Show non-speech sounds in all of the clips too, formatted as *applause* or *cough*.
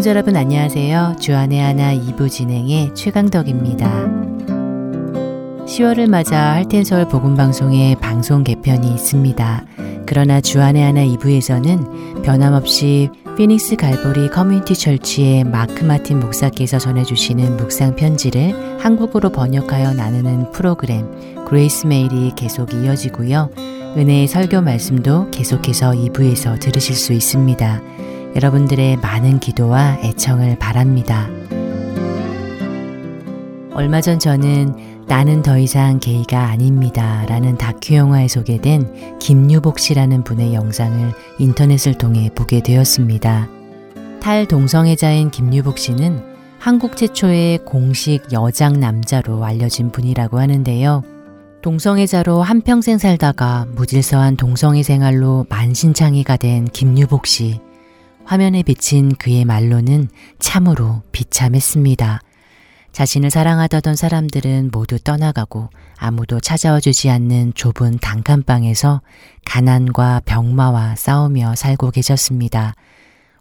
애청자 여러분 안녕하세요. 주 안의 하나 2부 진행의 최강덕입니다. 10월을 맞아 Heart and Soul 복음방송의 방송 개편이 있습니다. 그러나 주 안의 하나 2부에서는 변함없이 피닉스 갈보리 Community Church의 마크 마틴 목사께서 전해주시는 묵상 편지를 한국어로 번역하여 나누는 프로그램 Grace Mail이 계속 이어지고요. 은혜의 설교 말씀도 계속해서 2부에서 들으실 수 있습니다. 여러분들의 많은 기도와 애청을 바랍니다. 얼마 전 저는 나는 더 이상 게이가 아닙니다. 라는 다큐 영화에 소개된 김유복 씨라는 분의 영상을 인터넷을 통해 보게 되었습니다. 탈동성애자인 김유복 씨는 한국 최초의 공식 여장 남자로 알려진 분이라고 하는데요. 동성애자로 한평생 살다가 무질서한 동성애 생활로 만신창이가 된 김유복 씨. 화면에 비친 그의 말로는 참으로 비참했습니다. 자신을 사랑하다던 사람들은 모두 떠나가고 아무도 찾아와 주지 않는 좁은 단칸방에서 가난과 병마와 싸우며 살고 계셨습니다.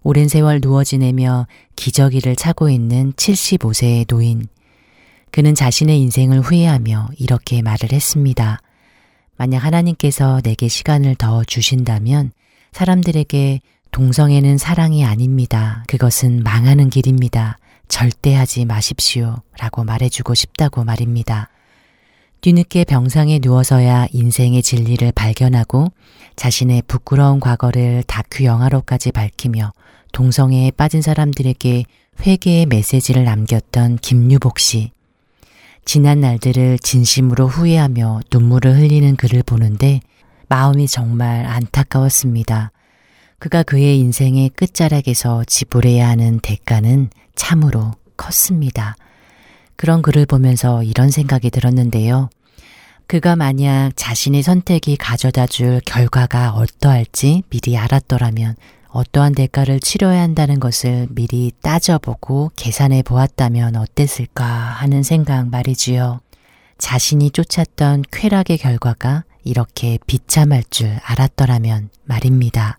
오랜 세월 누워 지내며 기저귀를 차고 있는 75세의 노인. 그는 자신의 인생을 후회하며 이렇게 말을 했습니다. 만약 하나님께서 내게 시간을 더 주신다면 사람들에게 동성애는 사랑이 아닙니다. 그것은 망하는 길입니다. 절대 하지 마십시오. 라고 말해주고 싶다고 말입니다. 뒤늦게 병상에 누워서야 인생의 진리를 발견하고 자신의 부끄러운 과거를 다큐 영화로까지 밝히며 동성애에 빠진 사람들에게 회개의 메시지를 남겼던 김유복 씨. 지난 날들을 진심으로 후회하며 눈물을 흘리는 그를 보는데 마음이 정말 안타까웠습니다. 그가 그의 인생의 끝자락에서 지불해야 하는 대가는 참으로 컸습니다. 그런 글을 보면서 이런 생각이 들었는데요. 그가 만약 자신의 선택이 가져다 줄 결과가 어떠할지 미리 알았더라면 어떠한 대가를 치러야 한다는 것을 미리 따져보고 계산해 보았다면 어땠을까 하는 생각 말이지요. 자신이 쫓았던 쾌락의 결과가 이렇게 비참할 줄 알았더라면 말입니다.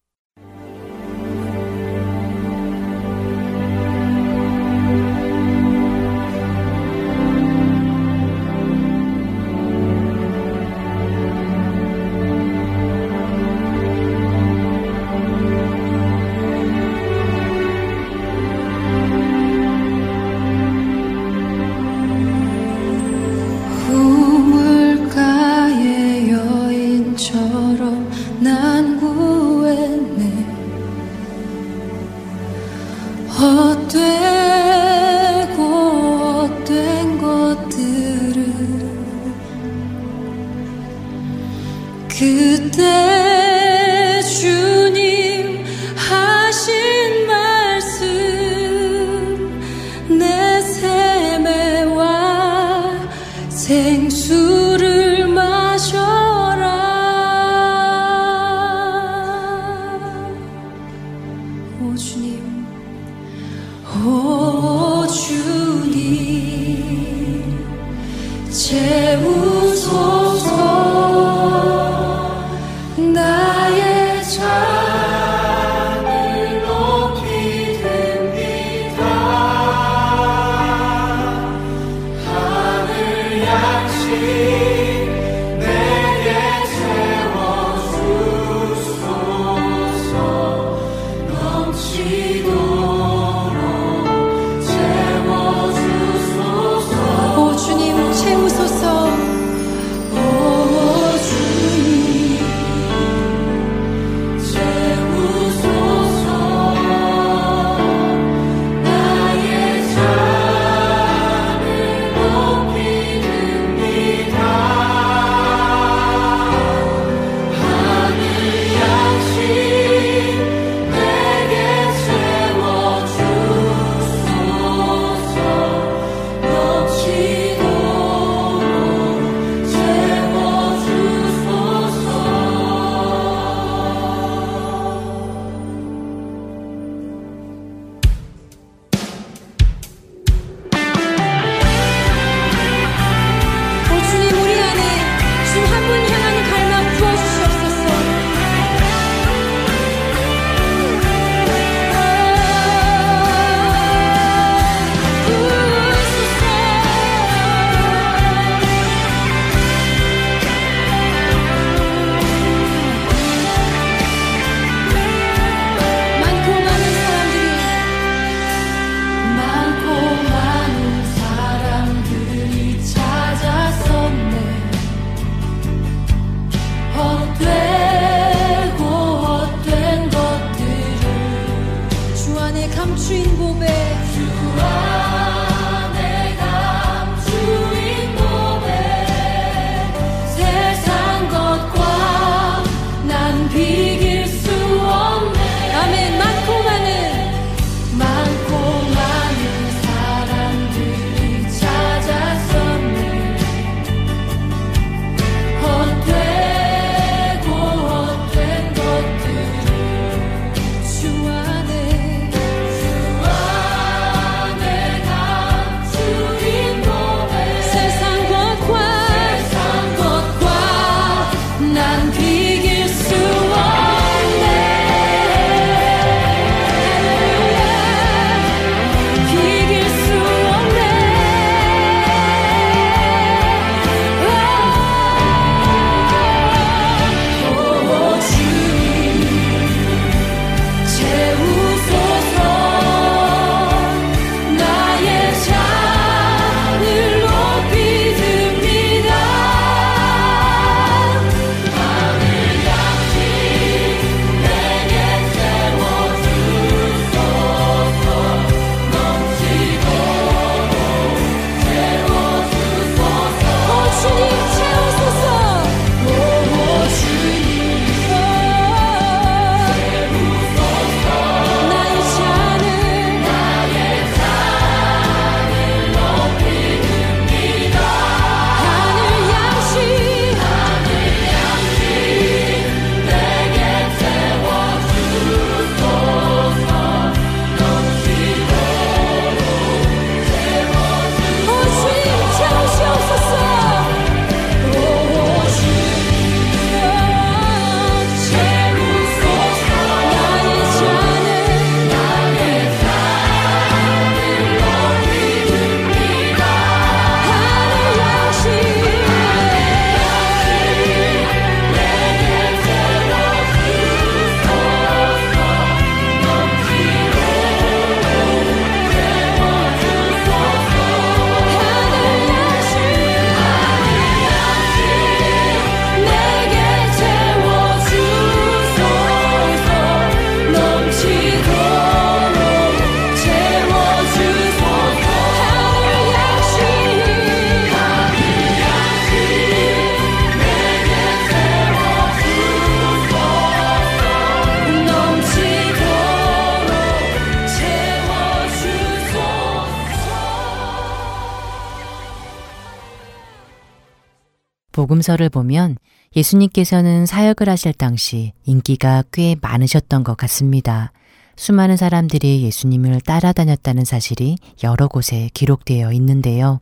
복음서를 보면 예수님께서는 사역을 하실 당시 인기가 꽤 많으셨던 것 같습니다. 수많은 사람들이 예수님을 따라다녔다는 사실이 여러 곳에 기록되어 있는데요.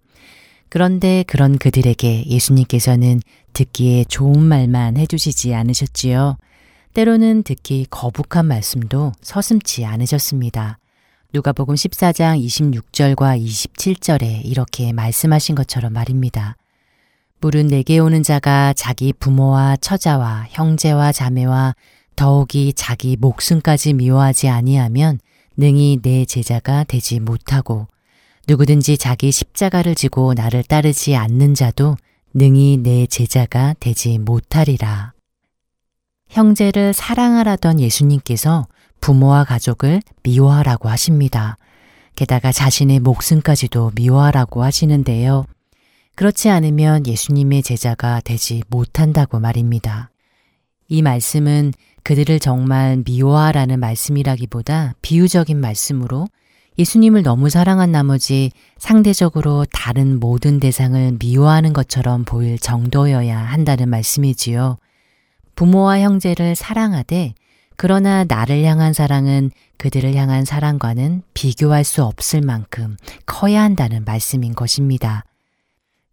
그런데 그런 그들에게 예수님께서는 듣기에 좋은 말만 해주시지 않으셨지요. 때로는 듣기 거북한 말씀도 서슴지 않으셨습니다. 누가복음 14장 26절과 27절에 이렇게 말씀하신 것처럼 말입니다. 물은 내게 오는 자가 자기 부모와 처자와 형제와 자매와 더욱이 자기 목숨까지 미워하지 아니하면 능히 내 제자가 되지 못하고 누구든지 자기 십자가를 지고 나를 따르지 않는 자도 능히 내 제자가 되지 못하리라. 형제를 사랑하라던 예수님께서 부모와 가족을 미워하라고 하십니다. 게다가 자신의 목숨까지도 미워하라고 하시는데요. 그렇지 않으면 예수님의 제자가 되지 못한다고 말입니다. 이 말씀은 그들을 정말 미워하라는 말씀이라기보다 비유적인 말씀으로 예수님을 너무 사랑한 나머지 상대적으로 다른 모든 대상을 미워하는 것처럼 보일 정도여야 한다는 말씀이지요. 부모와 형제를 사랑하되 그러나 나를 향한 사랑은 그들을 향한 사랑과는 비교할 수 없을 만큼 커야 한다는 말씀인 것입니다.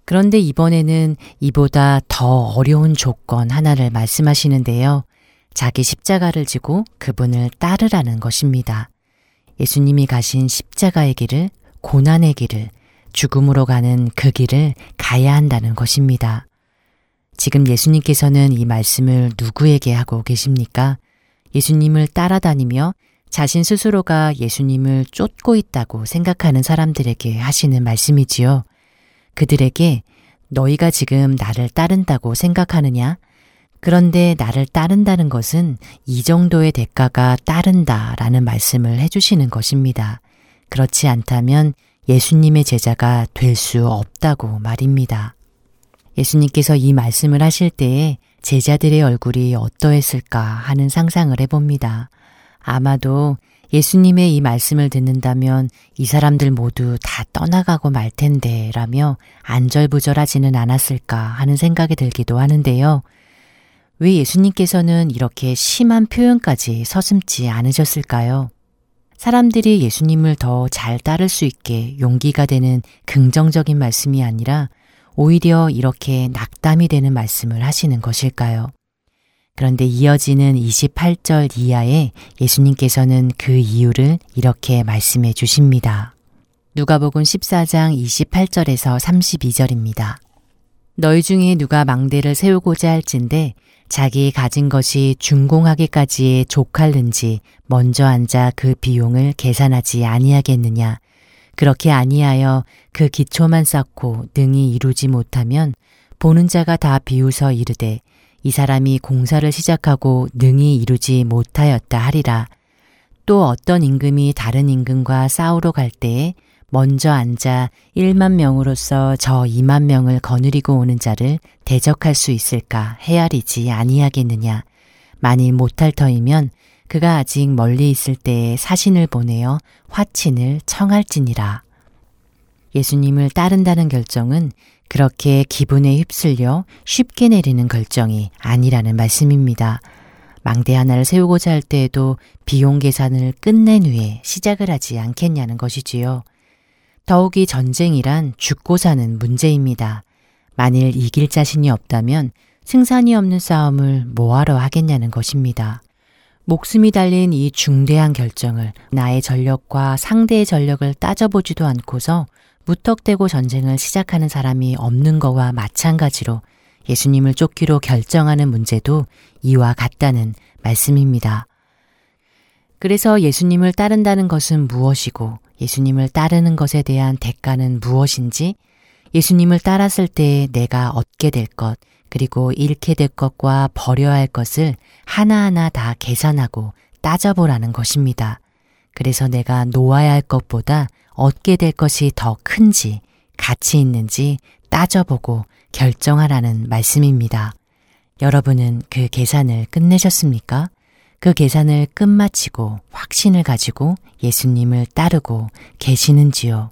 그런데 이번에는 이보다 더 어려운 조건 하나를 말씀하시는데요. 자기 십자가를 지고 그분을 따르라는 것입니다. 예수님이 가신 십자가의 길을, 고난의 길을, 죽음으로 가는 그 길을 가야 한다는 것입니다. 지금 예수님께서는 이 말씀을 누구에게 하고 계십니까? 예수님을 따라다니며 자신 스스로가 예수님을 쫓고 있다고 생각하는 사람들에게 하시는 말씀이지요. 그들에게 너희가 지금 나를 따른다고 생각하느냐? 그런데 나를 따른다는 것은 이 정도의 대가가 따른다 라는 말씀을 해주시는 것입니다. 그렇지 않다면 예수님의 제자가 될 수 없다고 말입니다. 예수님께서 이 말씀을 하실 때에 제자들의 얼굴이 어떠했을까 하는 상상을 해봅니다. 아마도 예수님의 이 말씀을 듣는다면 이 사람들 모두 다 떠나가고 말 텐데 라며 안절부절하지는 않았을까 하는 생각이 들기도 하는데요. 왜 예수님께서는 이렇게 심한 표현까지 서슴지 않으셨을까요? 사람들이 예수님을 더 잘 따를 수 있게 용기가 되는 긍정적인 말씀이 아니라 오히려 이렇게 낙담이 되는 말씀을 하시는 것일까요? 그런데 이어지는 28절 이하에 예수님께서는 그 이유를 이렇게 말씀해 주십니다. 누가복음 14장 28절에서 32절입니다. 너희 중에 누가 망대를 세우고자 할진데 자기 가진 것이 준공하기까지에 족할는지 먼저 앉아 그 비용을 계산하지 아니하겠느냐. 그렇게 아니하여 그 기초만 쌓고 능히 이루지 못하면 보는 자가 다 비웃어 이르되 이 사람이 공사를 시작하고 능히 이루지 못하였다 하리라. 또 어떤 임금이 다른 임금과 싸우러 갈 때에 먼저 앉아 1만 명으로서 저 2만 명을 거느리고 오는 자를 대적할 수 있을까 헤아리지 아니하겠느냐. 만일 못할 터이면 그가 아직 멀리 있을 때에 사신을 보내어 화친을 청할지니라. 예수님을 따른다는 결정은 그렇게 기분에 휩쓸려 쉽게 내리는 결정이 아니라는 말씀입니다. 망대 하나를 세우고자 할 때에도 비용 계산을 끝낸 후에 시작을 하지 않겠냐는 것이지요. 더욱이 전쟁이란 죽고 사는 문제입니다. 만일 이길 자신이 없다면 승산이 없는 싸움을 뭐하러 하겠냐는 것입니다. 목숨이 달린 이 중대한 결정을 나의 전력과 상대의 전력을 따져보지도 않고서 무턱대고 전쟁을 시작하는 사람이 없는 거와 마찬가지로 예수님을 쫓기로 결정하는 문제도 이와 같다는 말씀입니다. 그래서 예수님을 따른다는 것은 무엇이고 예수님을 따르는 것에 대한 대가는 무엇인지 예수님을 따랐을 때 내가 얻게 될 것, 그리고 잃게 될 것과 버려야 할 것을 하나하나 다 계산하고 따져보라는 것입니다. 그래서 내가 놓아야 할 것보다 얻게 될 것이 더 큰지 가치 있는지 따져보고 결정하라는 말씀입니다. 여러분은 그 계산을 끝내셨습니까? 그 계산을 끝마치고 확신을 가지고 예수님을 따르고 계시는지요?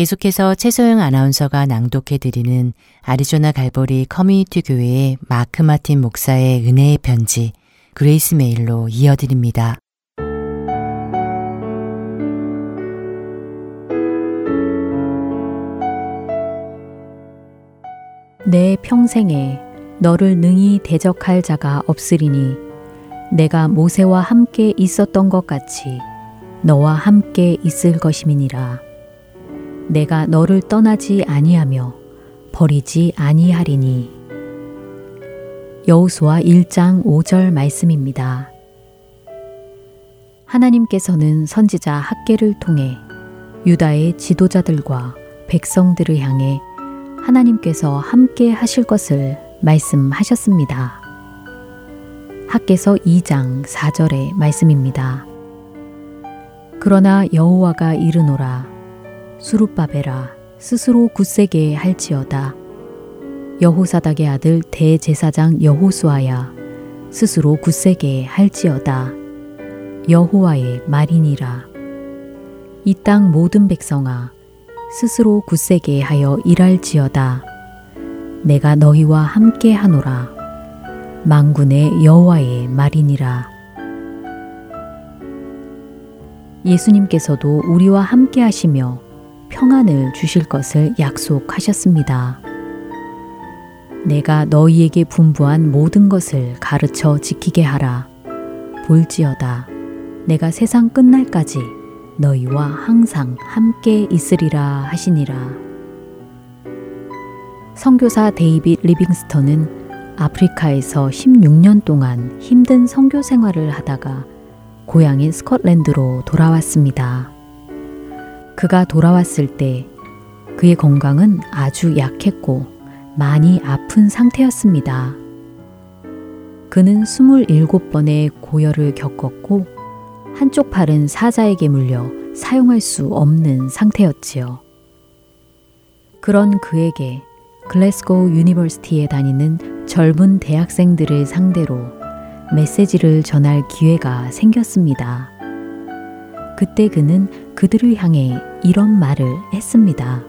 계속해서 최소영 아나운서가 낭독해드리는 아리조나 갈보리 커뮤니티 교회의 마크 마틴 목사의 은혜의 편지 Grace Mail로 이어드립니다. 내 평생에 너를 능히 대적할 자가 없으리니 내가 모세와 함께 있었던 것 같이 너와 함께 있을 것임이니라. 내가 너를 떠나지 아니하며 버리지 아니하리니. 여우수와 1장 5절 말씀입니다. 하나님께서는 선지자 학계를 통해 유다의 지도자들과 백성들을 향해 하나님께서 함께 하실 것을 말씀하셨습니다. 학계서 2장 4절의 말씀입니다. 그러나 여호와가 이르노라 수룹바베라 스스로 굳세게 할지어다. 여호사닥의 아들 대제사장 여호수아야 스스로 굳세게 할지어다. 여호와의 말이니라. 이 땅 모든 백성아 스스로 굳세게 하여 일할지어다. 내가 너희와 함께 하노라. 망군의 여호와의 말이니라. 예수님께서도 우리와 함께 하시며 평안을 주실 것을 약속하셨습니다. 내가 너희에게 분부한 모든 것을 가르쳐 지키게 하라. 볼지어다. 내가 세상 끝날까지 너희와 항상 함께 있으리라 하시니라. 성교사 데이빗 리빙스턴은 아프리카에서 16년 동안 힘든 성교 생활을 하다가 고향인 스코틀랜드로 돌아왔습니다. 그가 돌아왔을 때 그의 건강은 아주 약했고 많이 아픈 상태였습니다. 그는 27번의 고열을 겪었고 한쪽 팔은 사자에게 물려 사용할 수 없는 상태였지요. 그런 그에게 Glasgow University에 다니는 젊은 대학생들을 상대로 메시지를 전할 기회가 생겼습니다. 그때 그는 그들을 향해 이런 말을 했습니다.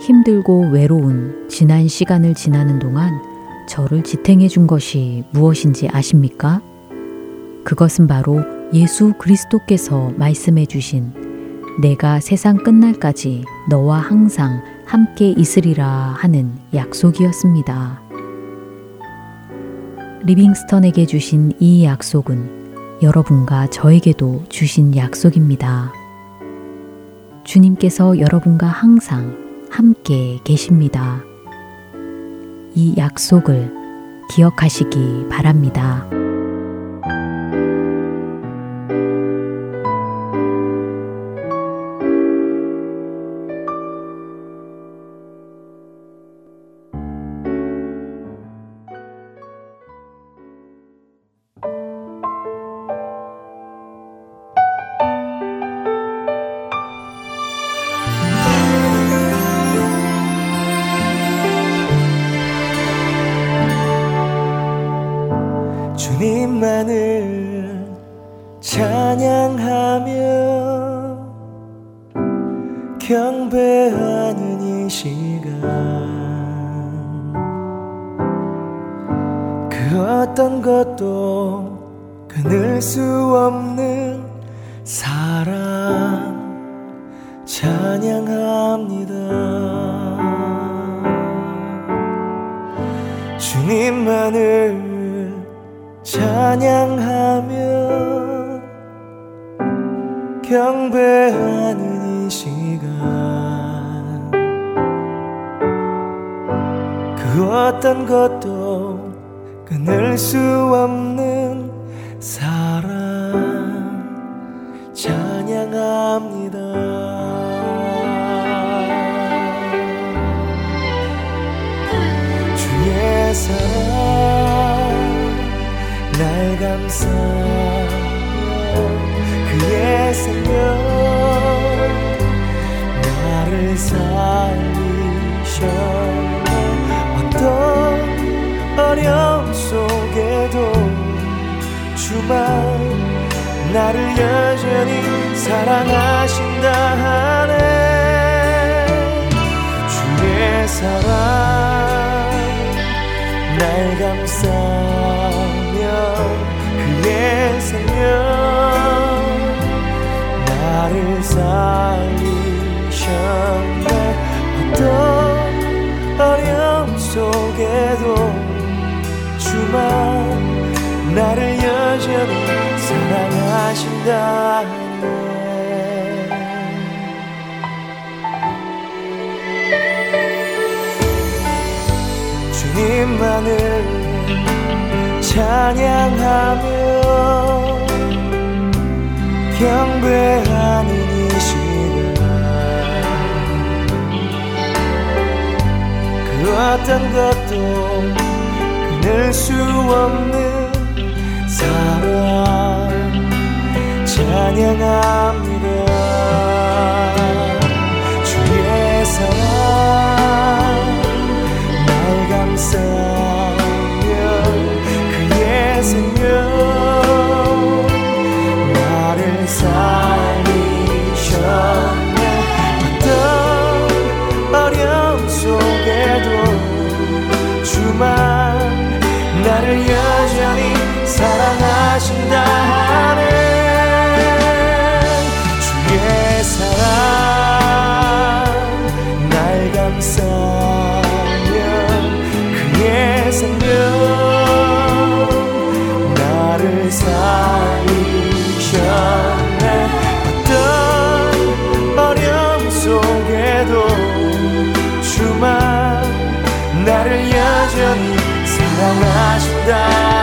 힘들고 외로운 지난 시간을 지나는 동안 저를 지탱해 준 것이 무엇인지 아십니까? 그것은 바로 예수 그리스도께서 말씀해 주신 내가 세상 끝날까지 너와 항상 함께 있으리라 하는 약속이었습니다. 리빙스턴에게 주신 이 약속은 여러분과 저에게도 주신 약속입니다. 주님께서 여러분과 항상 함께 계십니다. 이 약속을 기억하시기 바랍니다. 어떤 어려움 속에도 주만 나를 여전히 사랑하신다. 주님만을 찬양하며 경배하니 어떤 것도 끊을 수 없는 사랑 찬양합니다. 주의 사랑 날 감싸며 그의 생명 die.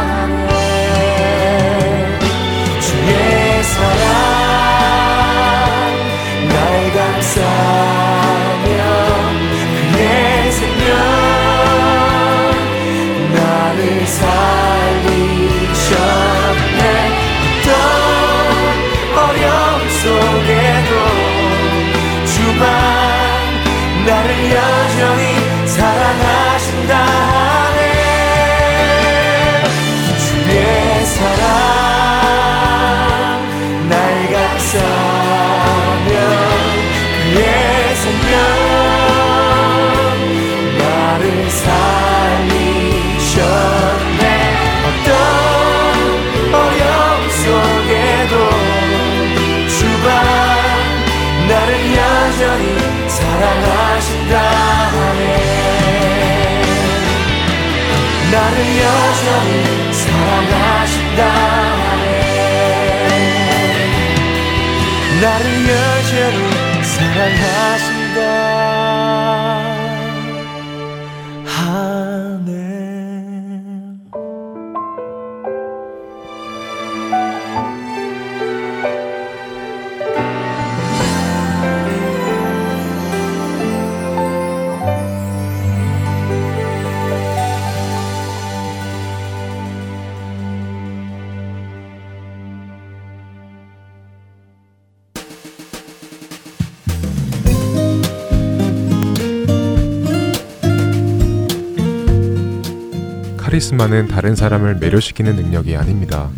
카리스마는 다른 사람을 매료시키는 능력이 아닙니다.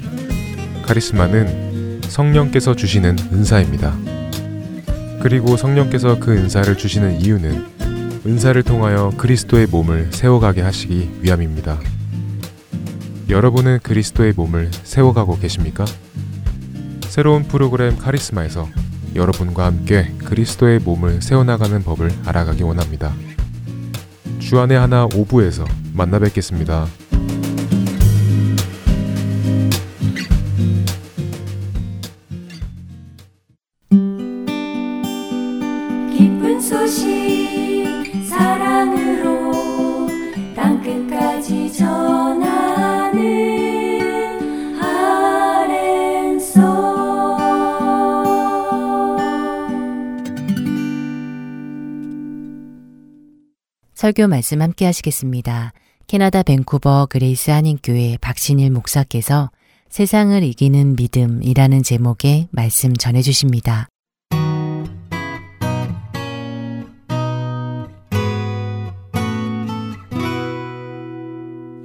카리스마는 성령께서 주시는 은사입니다. 그리고 성령께서 그 은사를 주시는 이유는 은사를 통하여 그리스도의 몸을 세워가게 하시기 위함입니다. 여러분은 그리스도의 몸을 세워가고 계십니까? 새로운 프로그램 카리스마에서 여러분과 함께 그리스도의 몸을 세워나가는 법을 알아가기 원합니다. 주안의 하나 5부에서 만나 뵙겠습니다. 설교 말씀 함께 하시겠습니다. 캐나다 밴쿠버 그레이스 한인교회 박신일 목사께서 세상을 이기는 믿음이라는 제목의 말씀 전해 주십니다.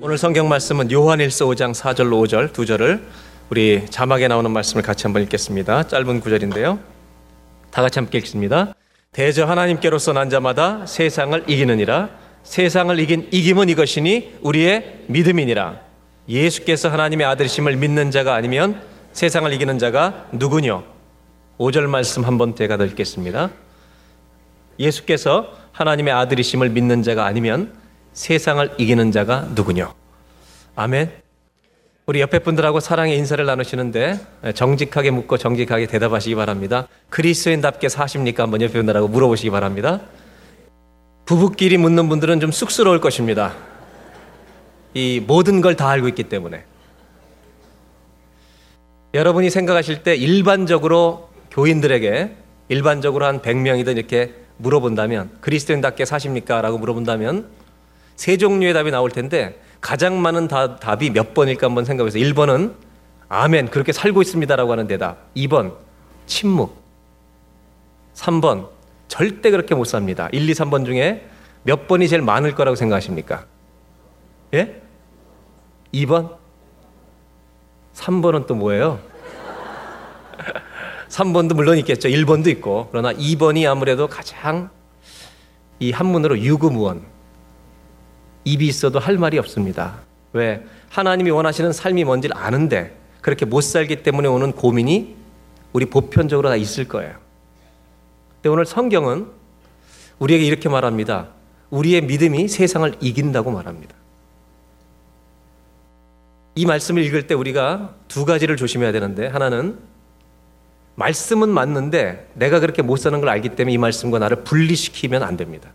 오늘 성경 말씀은 요한일서 5장 4절로 5절 두 절을 우리 자막에 나오는 말씀을 같이 한번 읽겠습니다. 짧은 구절인데요. 다 같이 함께 읽습니다. 대저 하나님께로서 난 자마다 세상을 이기느니라 세상을 이긴 이김은 이것이니 우리의 믿음이니라 예수께서 하나님의 아들이심을 믿는 자가 아니면 세상을 이기는 자가 누구뇨? 5절 말씀 한번 제가 읽겠습니다. 예수께서 하나님의 아들이심을 믿는 자가 아니면 세상을 이기는 자가 누구뇨? 아멘. 우리 옆에 분들하고 사랑의 인사를 나누시는데 정직하게 묻고 정직하게 대답하시기 바랍니다. 그리스도인답게 사십니까? 한번 옆에 분들하고 물어보시기 바랍니다. 부부끼리 묻는 분들은 좀 쑥스러울 것입니다. 이 모든 걸 다 알고 있기 때문에. 여러분이 생각하실 때 일반적으로 교인들에게 일반적으로 한 100명이든 이렇게 물어본다면 그리스도인답게 사십니까? 라고 물어본다면 세 종류의 답이 나올 텐데 가장 많은 다, 답이 몇 번일까 한번 생각해 보세요. 1번은 아멘, 그렇게 살고 있습니다라고 하는 대답. 2번, 침묵. 3번, 절대 그렇게 못 삽니다. 1, 2, 3번 중에 몇 번이 제일 많을 거라고 생각하십니까? 예? 2번? 3번은 또 뭐예요? *laughs* 3번도 물론 있겠죠. 1번도 있고. 그러나 2번이 아무래도 가장 이 한문으로 유구무원. 입이 있어도 할 말이 없습니다. 왜? 하나님이 원하시는 삶이 뭔지를 아는데 그렇게 못 살기 때문에 오는 고민이 우리 보편적으로 다 있을 거예요. 근데 오늘 성경은 우리에게 이렇게 말합니다. 우리의 믿음이 세상을 이긴다고 말합니다. 이 말씀을 읽을 때 우리가 두 가지를 조심해야 되는데 하나는 말씀은 맞는데 내가 그렇게 못 사는 걸 알기 때문에 이 말씀과 나를 분리시키면 안 됩니다.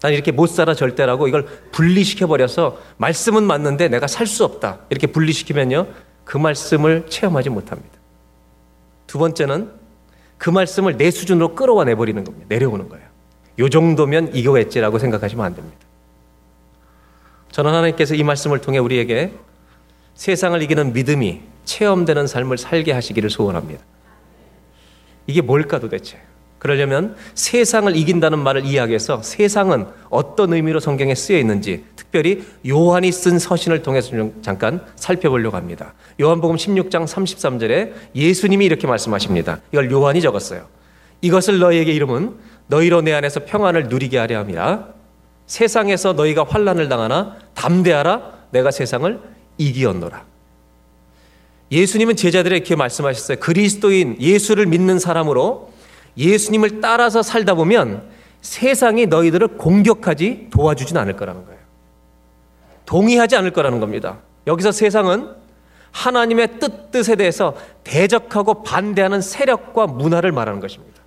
난 이렇게 못 살아 절대라고 이걸 분리시켜 버려서 말씀은 맞는데 내가 살 수 없다. 이렇게 분리시키면요. 그 말씀을 체험하지 못합니다. 두 번째는 그 말씀을 내 수준으로 끌어와 내버리는 겁니다. 내려오는 거예요. 요 정도면 이겨냈지라고 생각하시면 안 됩니다. 저는 하나님께서 이 말씀을 통해 우리에게 세상을 이기는 믿음이 체험되는 삶을 살게 하시기를 소원합니다. 이게 뭘까 도대체? 그러려면 세상을 이긴다는 말을 이해하기 위해서 세상은 어떤 의미로 성경에 쓰여 있는지 특별히 요한이 쓴 서신을 통해서 좀 잠깐 살펴보려고 합니다. 요한복음 16장 33절에 예수님이 이렇게 말씀하십니다. 이걸 요한이 적었어요. 이것을 너희에게 이름은 너희로 내 안에서 평안을 누리게 하려 함이라 세상에서 너희가 환란을 당하나 담대하라 내가 세상을 이기었노라. 예수님은 제자들에게 말씀하셨어요. 그리스도인 예수를 믿는 사람으로 예수님을 따라서 살다 보면 세상이 너희들을 공격하지 도와주진 않을 거라는 거예요. 동의하지 않을 거라는 겁니다. 여기서 세상은 하나님의 뜻, 뜻에 대해서 대적하고 반대하는 세력과 문화를 말하는 것입니다.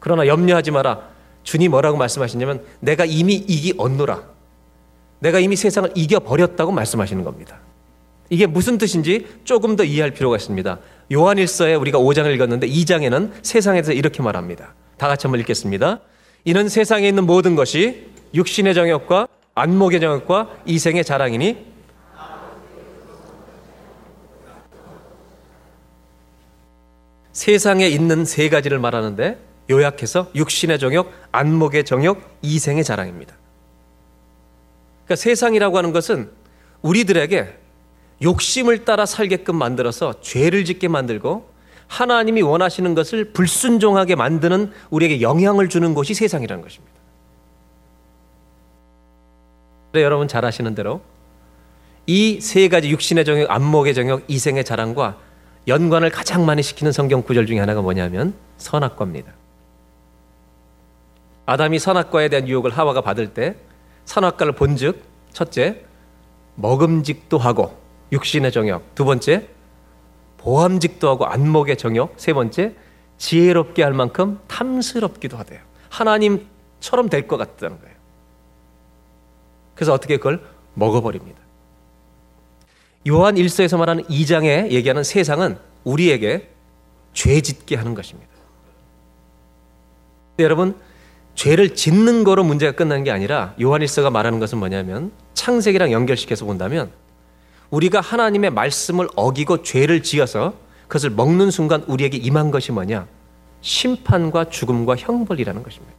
그러나 염려하지 마라. 주님 뭐라고 말씀하시냐면 내가 이미 이기 얻노라. 내가 이미 세상을 이겨버렸다고 말씀하시는 겁니다. 이게 무슨 뜻인지 조금 더 이해할 필요가 있습니다. 요한일서에 우리가 5장을 읽었는데 2장에는 세상에 대해서 이렇게 말합니다. 다 같이 한번 읽겠습니다. 이는 세상에 있는 모든 것이 육신의 정욕과 안목의 정욕과 이생의 자랑이니 세상에 있는 세 가지를 말하는데 요약해서 육신의 정욕, 안목의 정욕, 이생의 자랑입니다. 그러니까 세상이라고 하는 것은 우리들에게 욕심을 따라 살게끔 만들어서 죄를 짓게 만들고 하나님이 원하시는 것을 불순종하게 만드는 우리에게 영향을 주는 것이 세상이라는 것입니다. 그래 여러분 잘 아시는 대로 이 세 가지 육신의 정욕, 안목의 정욕, 이생의 자랑과 연관을 가장 많이 시키는 성경 구절 중에 하나가 뭐냐면 선악과입니다. 아담이 선악과에 대한 유혹을 하와가 받을 때 선악과를 본즉 첫째 먹음직도 하고 육신의 정욕 두 번째 보암직도 하고 안목의 정욕 세 번째 지혜롭게 할 만큼 탐스럽기도 하대요. 하나님처럼 될 것 같다는 거예요. 그래서 어떻게 그걸 먹어버립니다. 요한 1서에서 말하는 2장에 얘기하는 세상은 우리에게 죄 짓게 하는 것입니다. 여러분, 죄를 짓는 거로 문제가 끝나는 게 아니라 요한 1서가 말하는 것은 뭐냐면 창세기랑 연결시켜서 본다면 우리가 하나님의 말씀을 어기고 죄를 지어서 그것을 먹는 순간 우리에게 임한 것이 뭐냐? 심판과 죽음과 형벌이라는 것입니다.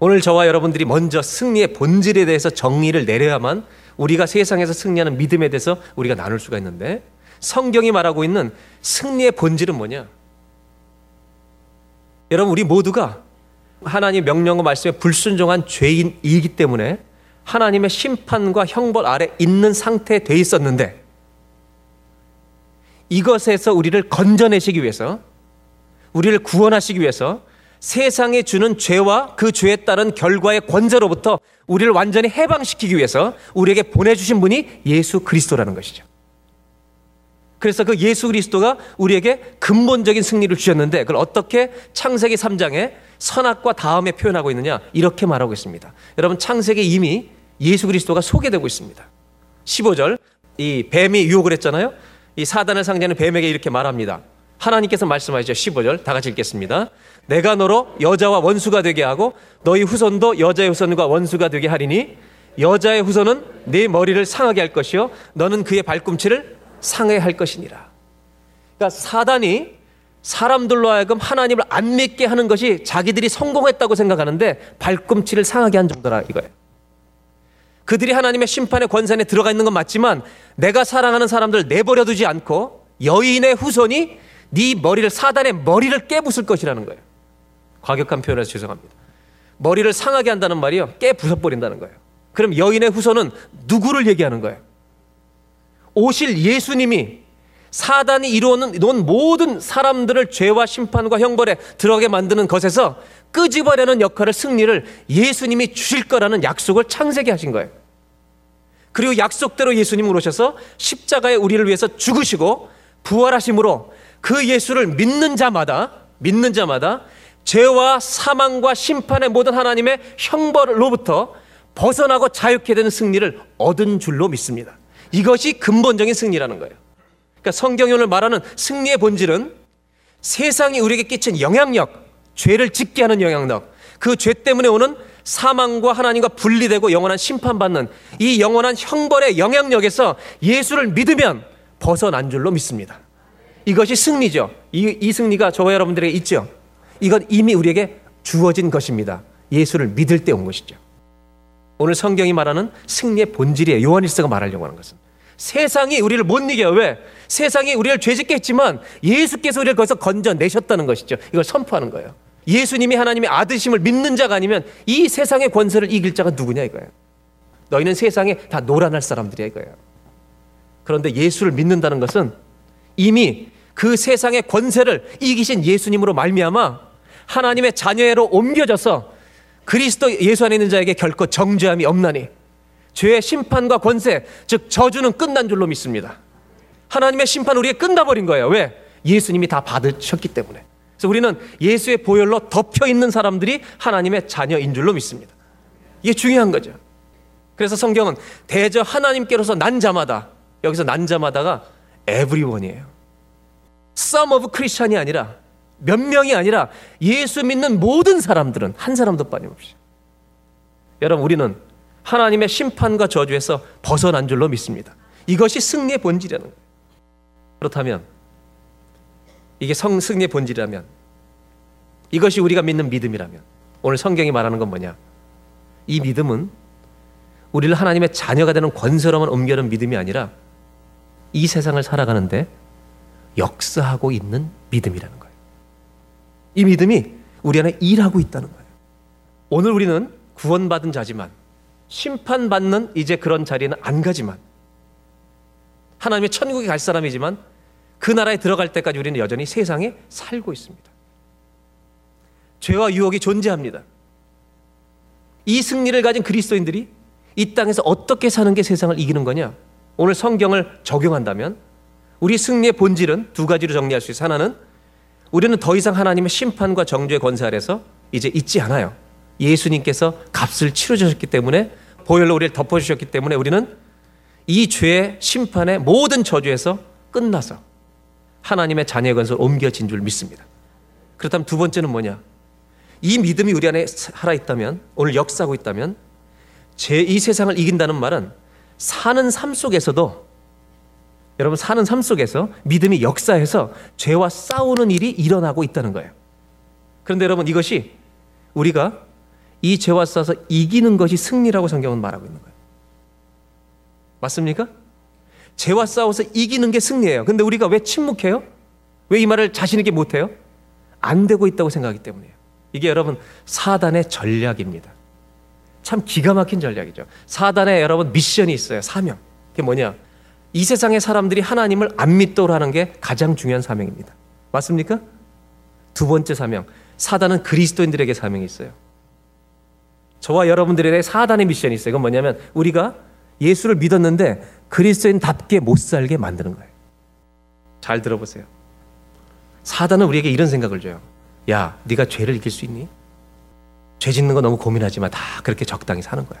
오늘 저와 여러분들이 먼저 승리의 본질에 대해서 정의를 내려야만 우리가 세상에서 승리하는 믿음에 대해서 우리가 나눌 수가 있는데 성경이 말하고 있는 승리의 본질은 뭐냐? 여러분 우리 모두가 하나님 명령과 말씀에 불순종한 죄인이기 때문에 하나님의 심판과 형벌 아래 있는 상태에 돼 있었는데 이것에서 우리를 건져내시기 위해서 우리를 구원하시기 위해서 세상에 주는 죄와 그 죄에 따른 결과의 권세로부터 우리를 완전히 해방시키기 위해서 우리에게 보내주신 분이 예수 그리스도라는 것이죠. 그래서 그 예수 그리스도가 우리에게 근본적인 승리를 주셨는데 그걸 어떻게 창세기 3장에 선악과 다음에 표현하고 있느냐 이렇게 말하고 있습니다. 여러분 창세기 이미 예수 그리스도가 소개되고 있습니다. 15절 이 뱀이 유혹을 했잖아요. 이 사단을 상대하는 뱀에게 이렇게 말합니다. 하나님께서 말씀하시죠. 15절 다 같이 읽겠습니다. 내가 너로 여자와 원수가 되게 하고 너희 후손도 여자의 후손과 원수가 되게 하리니 여자의 후손은 네 머리를 상하게 할 것이요 너는 그의 발꿈치를 상해 할 것이니라. 그러니까 사단이 사람들로 하여금 하나님을 안 믿게 하는 것이 자기들이 성공했다고 생각하는데 발꿈치를 상하게 한 정도라 이거예요. 그들이 하나님의 심판의 권세에 들어가 있는 건 맞지만 내가 사랑하는 사람들 내버려 두지 않고 여인의 후손이 네 머리를 사단의 머리를 깨부술 것이라는 거예요. 과격한 표현에서 죄송합니다. 머리를 상하게 한다는 말이요. 깨 부숴 버린다는 거예요. 그럼 여인의 후손은 누구를 얘기하는 거예요? 오실 예수님이 사단이 이루어놓은 놓은 모든 사람들을 죄와 심판과 형벌에 들어가게 만드는 것에서 끄집어내는 역할을 승리를 예수님이 주실 거라는 약속을 창세기 하신 거예요. 그리고 약속대로 예수님을 오셔서 십자가에 우리를 위해서 죽으시고 부활하심으로 그 예수를 믿는 자마다 믿는 자마다 죄와 사망과 심판의 모든 하나님의 형벌로부터 벗어나고 자유케 되는 승리를 얻은 줄로 믿습니다. 이것이 근본적인 승리라는 거예요. 그러니까 성경이 오늘 말하는 승리의 본질은 세상이 우리에게 끼친 영향력, 죄를 짓게 하는 영향력, 그 죄 때문에 오는 사망과 하나님과 분리되고 영원한 심판받는 이 영원한 형벌의 영향력에서 예수를 믿으면 벗어난 줄로 믿습니다. 이것이 승리죠. 이, 이 승리가 저와 여러분들에게 있죠. 이건 이미 우리에게 주어진 것입니다. 예수를 믿을 때 온 것이죠. 오늘 성경이 말하는 승리의 본질이에요. 요한일서가 말하려고 하는 것은. 세상이 우리를 못 이겨요. 왜? 세상이 우리를 죄짓게 했지만 예수께서 우리를 거기서 건져내셨다는 것이죠. 이걸 선포하는 거예요. 예수님이 하나님의 아드심을 믿는 자가 아니면 이 세상의 권세를 이길 자가 누구냐 이거예요. 너희는 세상에 다 노란할 사람들이야 이거예요. 그런데 예수를 믿는다는 것은 이미 그 세상의 권세를 이기신 예수님으로 말미암아 하나님의 자녀로 옮겨져서 그리스도 예수 안에 있는 자에게 결코 정죄함이 없나니 죄의 심판과 권세 즉 저주는 끝난 줄로 믿습니다. 하나님의 심판 우리에 끝나버린 거예요. 왜? 예수님이 다 받으셨기 때문에. 그래서 우리는 예수의 보혈로 덮여 있는 사람들이 하나님의 자녀인 줄로 믿습니다. 이게 중요한 거죠. 그래서 성경은 대저 하나님께로서 난 자마다 여기서 난 자마다가 everyone이에요. some of Christian이 아니라 몇 명이 아니라 예수 믿는 모든 사람들은 한 사람도 빠짐없이. 여러분 우리는 하나님의 심판과 저주에서 벗어난 줄로 믿습니다. 이것이 승리의 본질이라는 거예요. 그렇다면 이게 성 승리의 본질이라면 이것이 우리가 믿는 믿음이라면 오늘 성경이 말하는 건 뭐냐? 이 믿음은 우리를 하나님의 자녀가 되는 권세로만 옮겨는 믿음이 아니라 이 세상을 살아가는데 역사하고 있는 믿음이라는 거예요. 이 믿음이 우리 안에 일하고 있다는 거예요. 오늘 우리는 구원받은 자지만 심판받는 이제 그런 자리는 안 가지만 하나님의 천국에 갈 사람이지만 그 나라에 들어갈 때까지 우리는 여전히 세상에 살고 있습니다. 죄와 유혹이 존재합니다. 이 승리를 가진 그리스도인들이 이 땅에서 어떻게 사는 게 세상을 이기는 거냐? 오늘 성경을 적용한다면 우리 승리의 본질은 두 가지로 정리할 수 있어요. 하나는 우리는 더 이상 하나님의 심판과 정죄의 권세 아래서 이제 있지 않아요. 예수님께서 값을 치러 주셨기 때문에 보혈로 우리를 덮어 주셨기 때문에 우리는 이 죄의 심판의 모든 저주에서 끝나서 하나님의 자녀의 권세로 옮겨진 줄 믿습니다. 그렇다면 두 번째는 뭐냐? 이 믿음이 우리 안에 살아 있다면, 오늘 역사하고 있다면, 제 이 세상을 이긴다는 말은 사는 삶 속에서도 여러분 사는 삶 속에서 믿음이 역사해서 죄와 싸우는 일이 일어나고 있다는 거예요. 그런데 여러분 이것이 우리가 이 죄와 싸워서 이기는 것이 승리라고 성경은 말하고 있는 거예요. 맞습니까? 죄와 싸워서 이기는 게 승리예요. 근데 우리가 왜 침묵해요? 왜 이 말을 자신 있게 못해요? 안 되고 있다고 생각하기 때문이에요. 이게 여러분 사단의 전략입니다. 참 기가 막힌 전략이죠. 사단의 여러분 미션이 있어요. 사명. 그게 뭐냐? 이 세상의 사람들이 하나님을 안 믿도록 하는 게 가장 중요한 사명입니다. 맞습니까? 두 번째 사명. 사단은 그리스도인들에게 사명이 있어요. 저와 여러분들에게 사단의 미션이 있어요. 이건 뭐냐면 우리가 예수를 믿었는데 그리스도인답게 못 살게 만드는 거예요. 잘 들어보세요. 사단은 우리에게 이런 생각을 줘요. 야, 네가 죄를 이길 수 있니? 죄 짓는 거 너무 고민하지 마. 다 그렇게 적당히 사는 거야.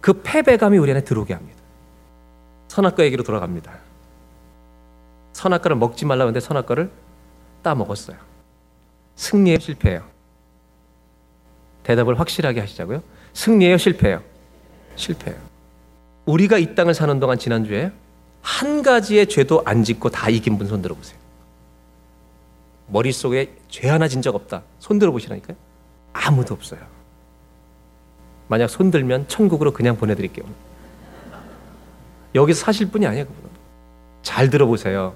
그 패배감이 우리 안에 들어오게 합니다. 선악과 얘기로 돌아갑니다. 선악과를 먹지 말라고 했는데 선악과를 따먹었어요. 승리에 실패해요. 대답을 확실하게 하시자고요. 승리에요, 실패해요? 실패해요. 우리가 이 땅을 사는 동안 지난주에 한 가지의 죄도 안 짓고 다 이긴 분 손 들어 보세요. 머릿속에 죄 하나 진 적 없다. 손 들어 보시라니까요. 아무도 없어요. 만약 손 들면 천국으로 그냥 보내드릴게요. 여기서 사실 분이 아니에요. 그분은. 잘 들어보세요.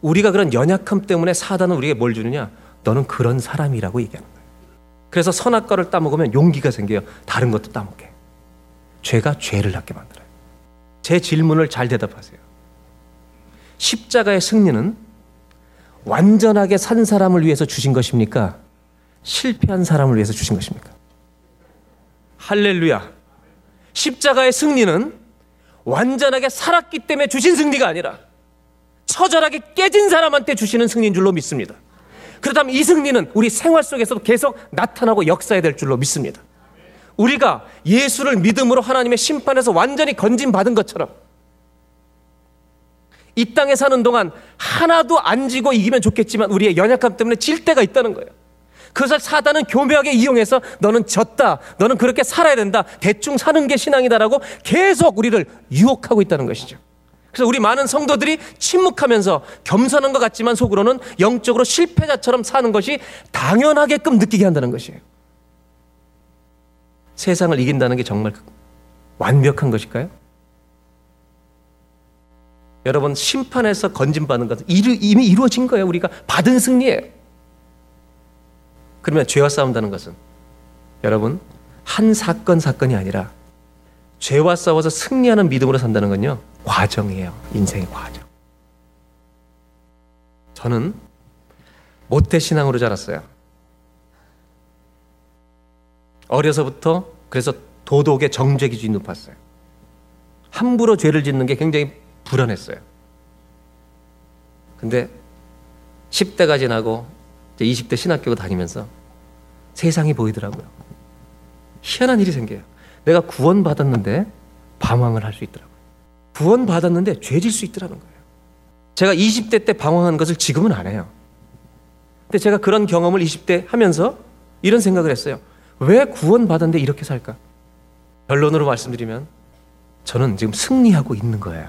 우리가 그런 연약함 때문에 사단은 우리에게 뭘 주느냐? 너는 그런 사람이라고 얘기하는 거예요. 그래서 선악 과를 따먹으면 용기가 생겨요. 다른 것도 따먹게. 죄가 죄를 낳게 만들어요. 제 질문을 잘 대답하세요. 십자가의 승리는 완전하게 산 사람을 위해서 주신 것입니까? 실패한 사람을 위해서 주신 것입니까? 할렐루야. 십자가의 승리는 완전하게 살았기 때문에 주신 승리가 아니라 처절하게 깨진 사람한테 주시는 승리인 줄로 믿습니다. 그렇다면 이 승리는 우리 생활 속에서도 계속 나타나고 역사해야 될 줄로 믿습니다. 우리가 예수를 믿음으로 하나님의 심판에서 완전히 건진받은 것처럼 이 땅에 사는 동안 하나도 안 지고 이기면 좋겠지만 우리의 연약함 때문에 질 때가 있다는 거예요. 그것을 사단은 교묘하게 이용해서 너는 졌다. 너는 그렇게 살아야 된다. 대충 사는 게 신앙이다라고 계속 우리를 유혹하고 있다는 것이죠. 그래서 우리 많은 성도들이 침묵하면서 겸손한 것 같지만 속으로는 영적으로 실패자처럼 사는 것이 당연하게끔 느끼게 한다는 것이에요. 세상을 이긴다는 게 정말 완벽한 것일까요? 여러분 심판에서 건진받는 것은 이미 이루어진 거예요. 우리가 받은 승리예요. 그러면 죄와 싸운다는 것은 여러분 한 사건 사건이 아니라 죄와 싸워서 승리하는 믿음으로 산다는 건요 과정이에요. 인생의 과정. 저는 모태 신앙으로 자랐어요. 어려서부터 그래서 도덕의 정죄 기준이 높았어요. 함부로 죄를 짓는 게 굉장히 불안했어요. 근데 10대가 지나고 이제 20대 신학교 다니면서 세상이 보이더라고요. 희한한 일이 생겨요. 내가 구원받았는데 방황을 할 수 있더라고요. 구원받았는데 죄질 수 있더라는 거예요. 제가 20대 때 방황한 것을 지금은 안 해요. 근데 제가 그런 경험을 20대 하면서 이런 생각을 했어요. 왜 구원받았는데 이렇게 살까? 결론으로 말씀드리면 저는 지금 승리하고 있는 거예요.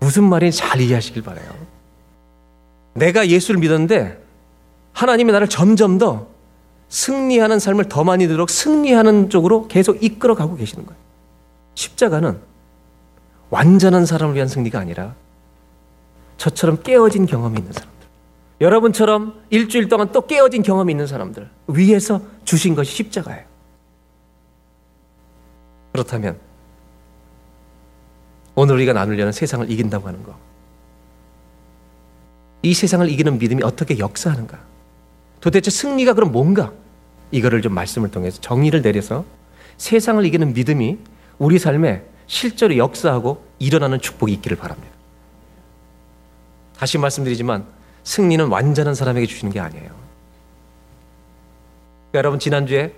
무슨 말인지 잘 이해하시길 바래요. 내가 예수를 믿었는데 하나님이 나를 점점 더 승리하는 삶을 더 많이 들도록 승리하는 쪽으로 계속 이끌어 가고 계시는 거예요. 십자가는 완전한 사람을 위한 승리가 아니라 저처럼 깨어진 경험이 있는 사람들. 여러분처럼 일주일 동안 또 깨어진 경험이 있는 사람들 위에서 주신 것이 십자가예요. 그렇다면 오늘 우리가 나누려는 세상을 이긴다고 하는 거. 이 세상을 이기는 믿음이 어떻게 역사하는가? 도대체 승리가 그럼 뭔가? 이거를 좀 말씀을 통해서 정의를 내려서 세상을 이기는 믿음이 우리 삶에 실제로 역사하고 일어나는 축복이 있기를 바랍니다. 다시 말씀드리지만 승리는 완전한 사람에게 주시는 게 아니에요. 그러니까 여러분 지난주에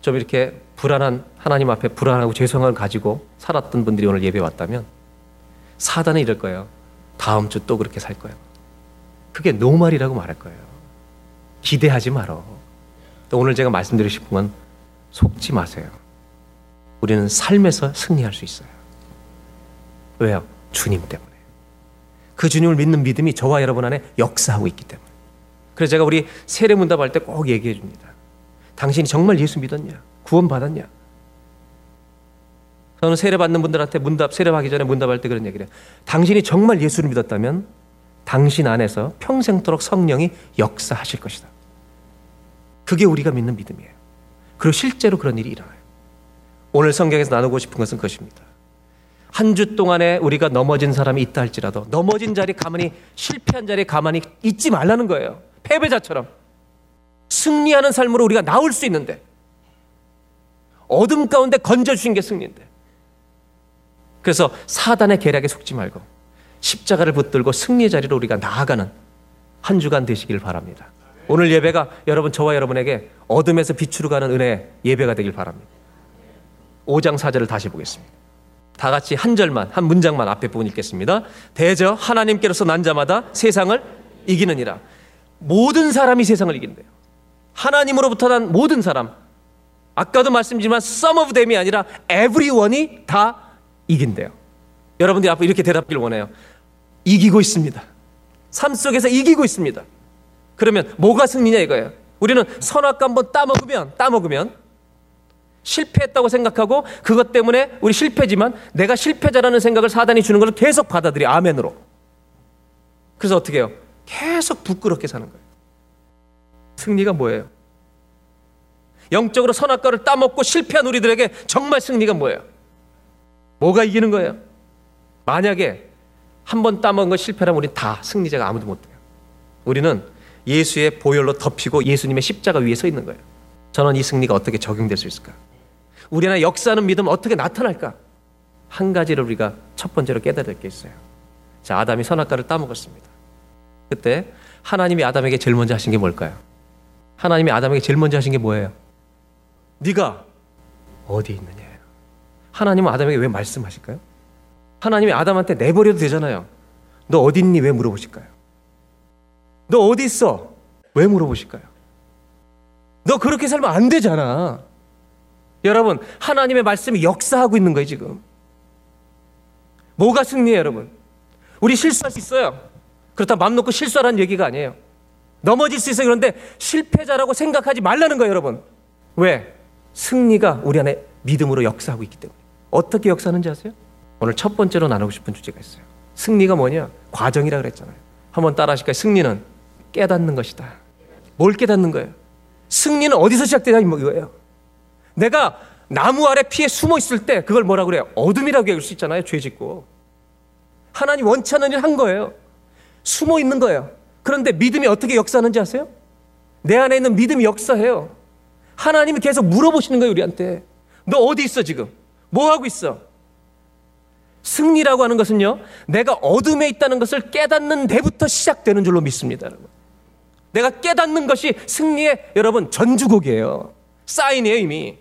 좀 이렇게 불안한 하나님 앞에 불안하고 죄송함을 가지고 살았던 분들이 오늘 예배 왔다면 사단은 이럴 거예요. 다음 주 또 그렇게 살 거예요. 그게 노말이라고 말할 거예요. 기대하지 말어. 또 오늘 제가 말씀드리고 싶은 건 속지 마세요. 우리는 삶에서 승리할 수 있어요. 왜요? 주님 때문에. 그 주님을 믿는 믿음이 저와 여러분 안에 역사하고 있기 때문에. 그래서 제가 우리 세례 문답 할 때 꼭 얘기해 줍니다. 당신이 정말 예수 믿었냐? 구원 받았냐? 저는 세례 받는 분들한테 문답 세례 하기 전에 문답할 때 그런 얘기를 해요. 당신이 정말 예수를 믿었다면 당신 안에서 평생토록 성령이 역사하실 것이다. 그게 우리가 믿는 믿음이에요. 그리고 실제로 그런 일이 일어나요. 오늘 성경에서 나누고 싶은 것은 그것입니다. 한 주 동안에 우리가 넘어진 사람이 있다 할지라도 넘어진 자리 가만히 실패한 자리에 가만히 있지 말라는 거예요. 패배자처럼 승리하는 삶으로 우리가 나올 수 있는데 어둠 가운데 건져 주신 게 승리인데. 그래서 사단의 계략에 속지 말고 십자가를 붙들고 승리의 자리로 우리가 나아가는 한 주간 되시길 바랍니다. 오늘 예배가 여러분 저와 여러분에게 어둠에서 빛으로 가는 은혜 예배가 되길 바랍니다. 5장 4절을 다시 보겠습니다. 다 같이 한 절만 한 문장만 앞에 부분 읽겠습니다. 대저 하나님께로서 난 자마다 세상을 이기느니라. 모든 사람이 세상을 이긴대요. 하나님으로부터 난 모든 사람. 아까도 말씀드리지만 some of them이 아니라 everyone이 다 이긴대요. 여러분들이 앞으로 이렇게 대답하길 원해요. 이기고 있습니다. 삶 속에서 이기고 있습니다. 그러면 뭐가 승리냐 이거예요. 우리는 선악과 한번 따먹으면 따먹으면 실패했다고 생각하고 그것 때문에 우리 실패지만 내가 실패자라는 생각을 사단이 주는 것을 계속 받아들여 아멘으로. 그래서 어떻게 해요? 계속 부끄럽게 사는 거예요. 승리가 뭐예요? 영적으로 선악과를 따먹고 실패한 우리들에게 정말 승리가 뭐예요? 뭐가 이기는 거예요? 만약에 한 번 따먹은 거 실패하면 우리 다 승리자가 아무도 못 돼요. 우리는 예수의 보혈로 덮이고 예수님의 십자가 위에 서 있는 거예요. 저는 이 승리가 어떻게 적용될 수 있을까? 우리 안에 역사하는 믿음 어떻게 나타날까? 한 가지를 우리가 첫 번째로 깨달을 게 있어요. 자, 아담이 선악과를 따먹었습니다. 그때 하나님이 아담에게 제일 먼저 하신 게 뭘까요? 하나님이 아담에게 제일 먼저 하신 게 뭐예요? 네가 어디 있느냐예요. 하나님은 아담에게 왜 말씀하실까요? 하나님이 아담한테 내버려도 되잖아요. 너 어디 있니? 왜 물어보실까요? 너 어디 있어? 왜 물어보실까요? 너 그렇게 살면 안 되잖아. 여러분, 하나님의 말씀이 역사하고 있는 거예요, 지금. 뭐가 승리예요, 여러분? 우리 실수할 수 있어요. 그렇다 맘 놓고 실수하라는 얘기가 아니에요. 넘어질 수 있어요. 그런데 실패자라고 생각하지 말라는 거예요, 여러분. 왜? 승리가 우리 안에 믿음으로 역사하고 있기 때문에. 어떻게 역사하는지 아세요? 오늘 첫 번째로 나누고 싶은 주제가 있어요. 승리가 뭐냐? 과정이라 그랬잖아요. 한번 따라 하실까요? 승리는 깨닫는 것이다. 뭘 깨닫는 거예요? 승리는 어디서 시작되냐 이거예요. 내가 나무 아래 피해 숨어 있을 때 그걸 뭐라 그래요? 어둠이라고 얘기할 수 있잖아요. 죄 짓고. 하나님 원치 않는 일한 거예요. 숨어 있는 거예요. 그런데 믿음이 어떻게 역사하는지 아세요? 내 안에 있는 믿음이 역사해요. 하나님이 계속 물어보시는 거예요, 우리한테. 너 어디 있어, 지금? 뭐 하고 있어? 승리라고 하는 것은요, 내가 어둠에 있다는 것을 깨닫는 데부터 시작되는 줄로 믿습니다, 여러분. 내가 깨닫는 것이 승리의 여러분 전주곡이에요. 사인이에요, 이미.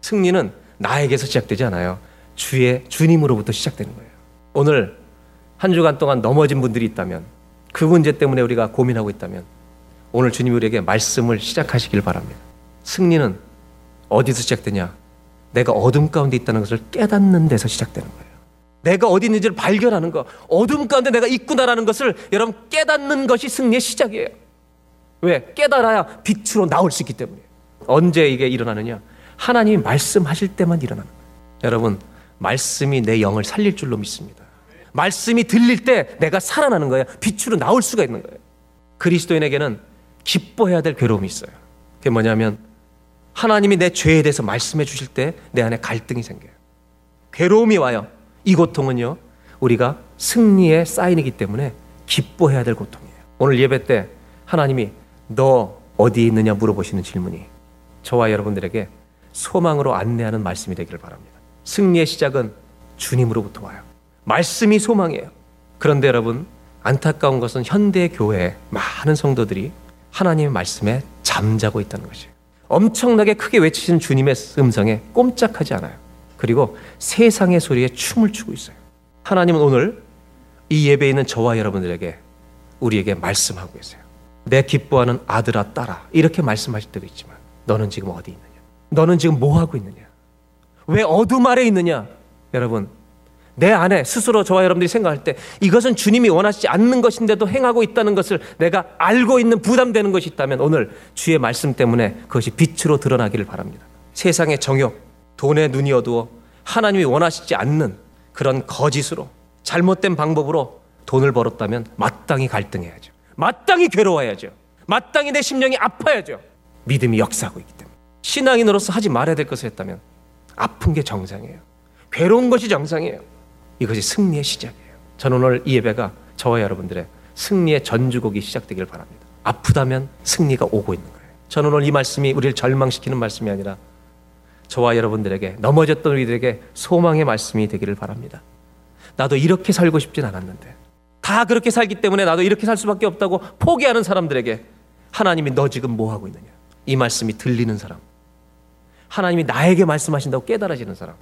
승리는 나에게서 시작되지 않아요. 주의 주님으로부터 시작되는 거예요. 오늘 한 주간 동안 넘어진 분들이 있다면 그 문제 때문에 우리가 고민하고 있다면 오늘 주님이 우리에게 말씀을 시작하시길 바랍니다. 승리는 어디서 시작되냐? 내가 어둠 가운데 있다는 것을 깨닫는 데서 시작되는 거예요. 내가 어디 있는지를 발견하는 거, 어둠 가운데 내가 있구나라는 것을 여러분 깨닫는 것이 승리의 시작이에요. 왜? 깨달아야 빛으로 나올 수 있기 때문에. 언제 이게 일어나느냐? 하나님이 말씀하실 때만 일어나는 거예요. 여러분, 말씀이 내 영을 살릴 줄로 믿습니다. 말씀이 들릴 때 내가 살아나는 거예요. 빛으로 나올 수가 있는 거예요. 그리스도인에게는 기뻐해야 될 괴로움이 있어요. 그게 뭐냐면 하나님이 내 죄에 대해서 말씀해 주실 때 내 안에 갈등이 생겨요. 괴로움이 와요. 이 고통은요, 우리가 승리의 사인이기 때문에 기뻐해야 될 고통이에요. 오늘 예배 때 하나님이 너 어디 있느냐 물어보시는 질문이 저와 여러분들에게 소망으로 안내하는 말씀이 되기를 바랍니다. 승리의 시작은 주님으로부터 와요. 말씀이 소망이에요. 그런데 여러분, 안타까운 것은 현대 교회 많은 성도들이 하나님의 말씀에 잠자고 있다는 것이에요. 엄청나게 크게 외치시는 주님의 음성에 꼼짝하지 않아요. 그리고 세상의 소리에 춤을 추고 있어요. 하나님은 오늘 이 예배에 있는 저와 여러분들에게 우리에게 말씀하고 계세요. 내 기뻐하는 아들아 딸아 이렇게 말씀하실 때도 있지만 너는 지금 어디 있느냐? 너는 지금 뭐 하고 있느냐? 왜 어둠 아래 있느냐? 여러분 내 안에 스스로 저와 여러분들이 생각할 때 이것은 주님이 원하시지 않는 것인데도 행하고 있다는 것을 내가 알고 있는 부담되는 것이 있다면 오늘 주의 말씀 때문에 그것이 빛으로 드러나기를 바랍니다. 세상의 정욕, 돈에 눈이 어두워 하나님이 원하시지 않는 그런 거짓으로 잘못된 방법으로 돈을 벌었다면 마땅히 갈등해야죠. 마땅히 괴로워야죠. 마땅히 내 심령이 아파야죠. 믿음이 역사하고 있기 때문에. 신앙인으로서 하지 말아야 될 것을 했다면 아픈 게 정상이에요. 괴로운 것이 정상이에요. 이것이 승리의 시작이에요. 저는 오늘 이 예배가 저와 여러분들의 승리의 전주곡이 시작되길 바랍니다. 아프다면 승리가 오고 있는 거예요. 저는 오늘 이 말씀이 우리를 절망시키는 말씀이 아니라 저와 여러분들에게 넘어졌던 우리들에게 소망의 말씀이 되기를 바랍니다. 나도 이렇게 살고 싶진 않았는데 다 그렇게 살기 때문에 나도 이렇게 살 수밖에 없다고 포기하는 사람들에게 하나님이 너 지금 뭐 하고 있느냐 이 말씀이 들리는 사람 하나님이 나에게 말씀하신다고 깨달아지는 사람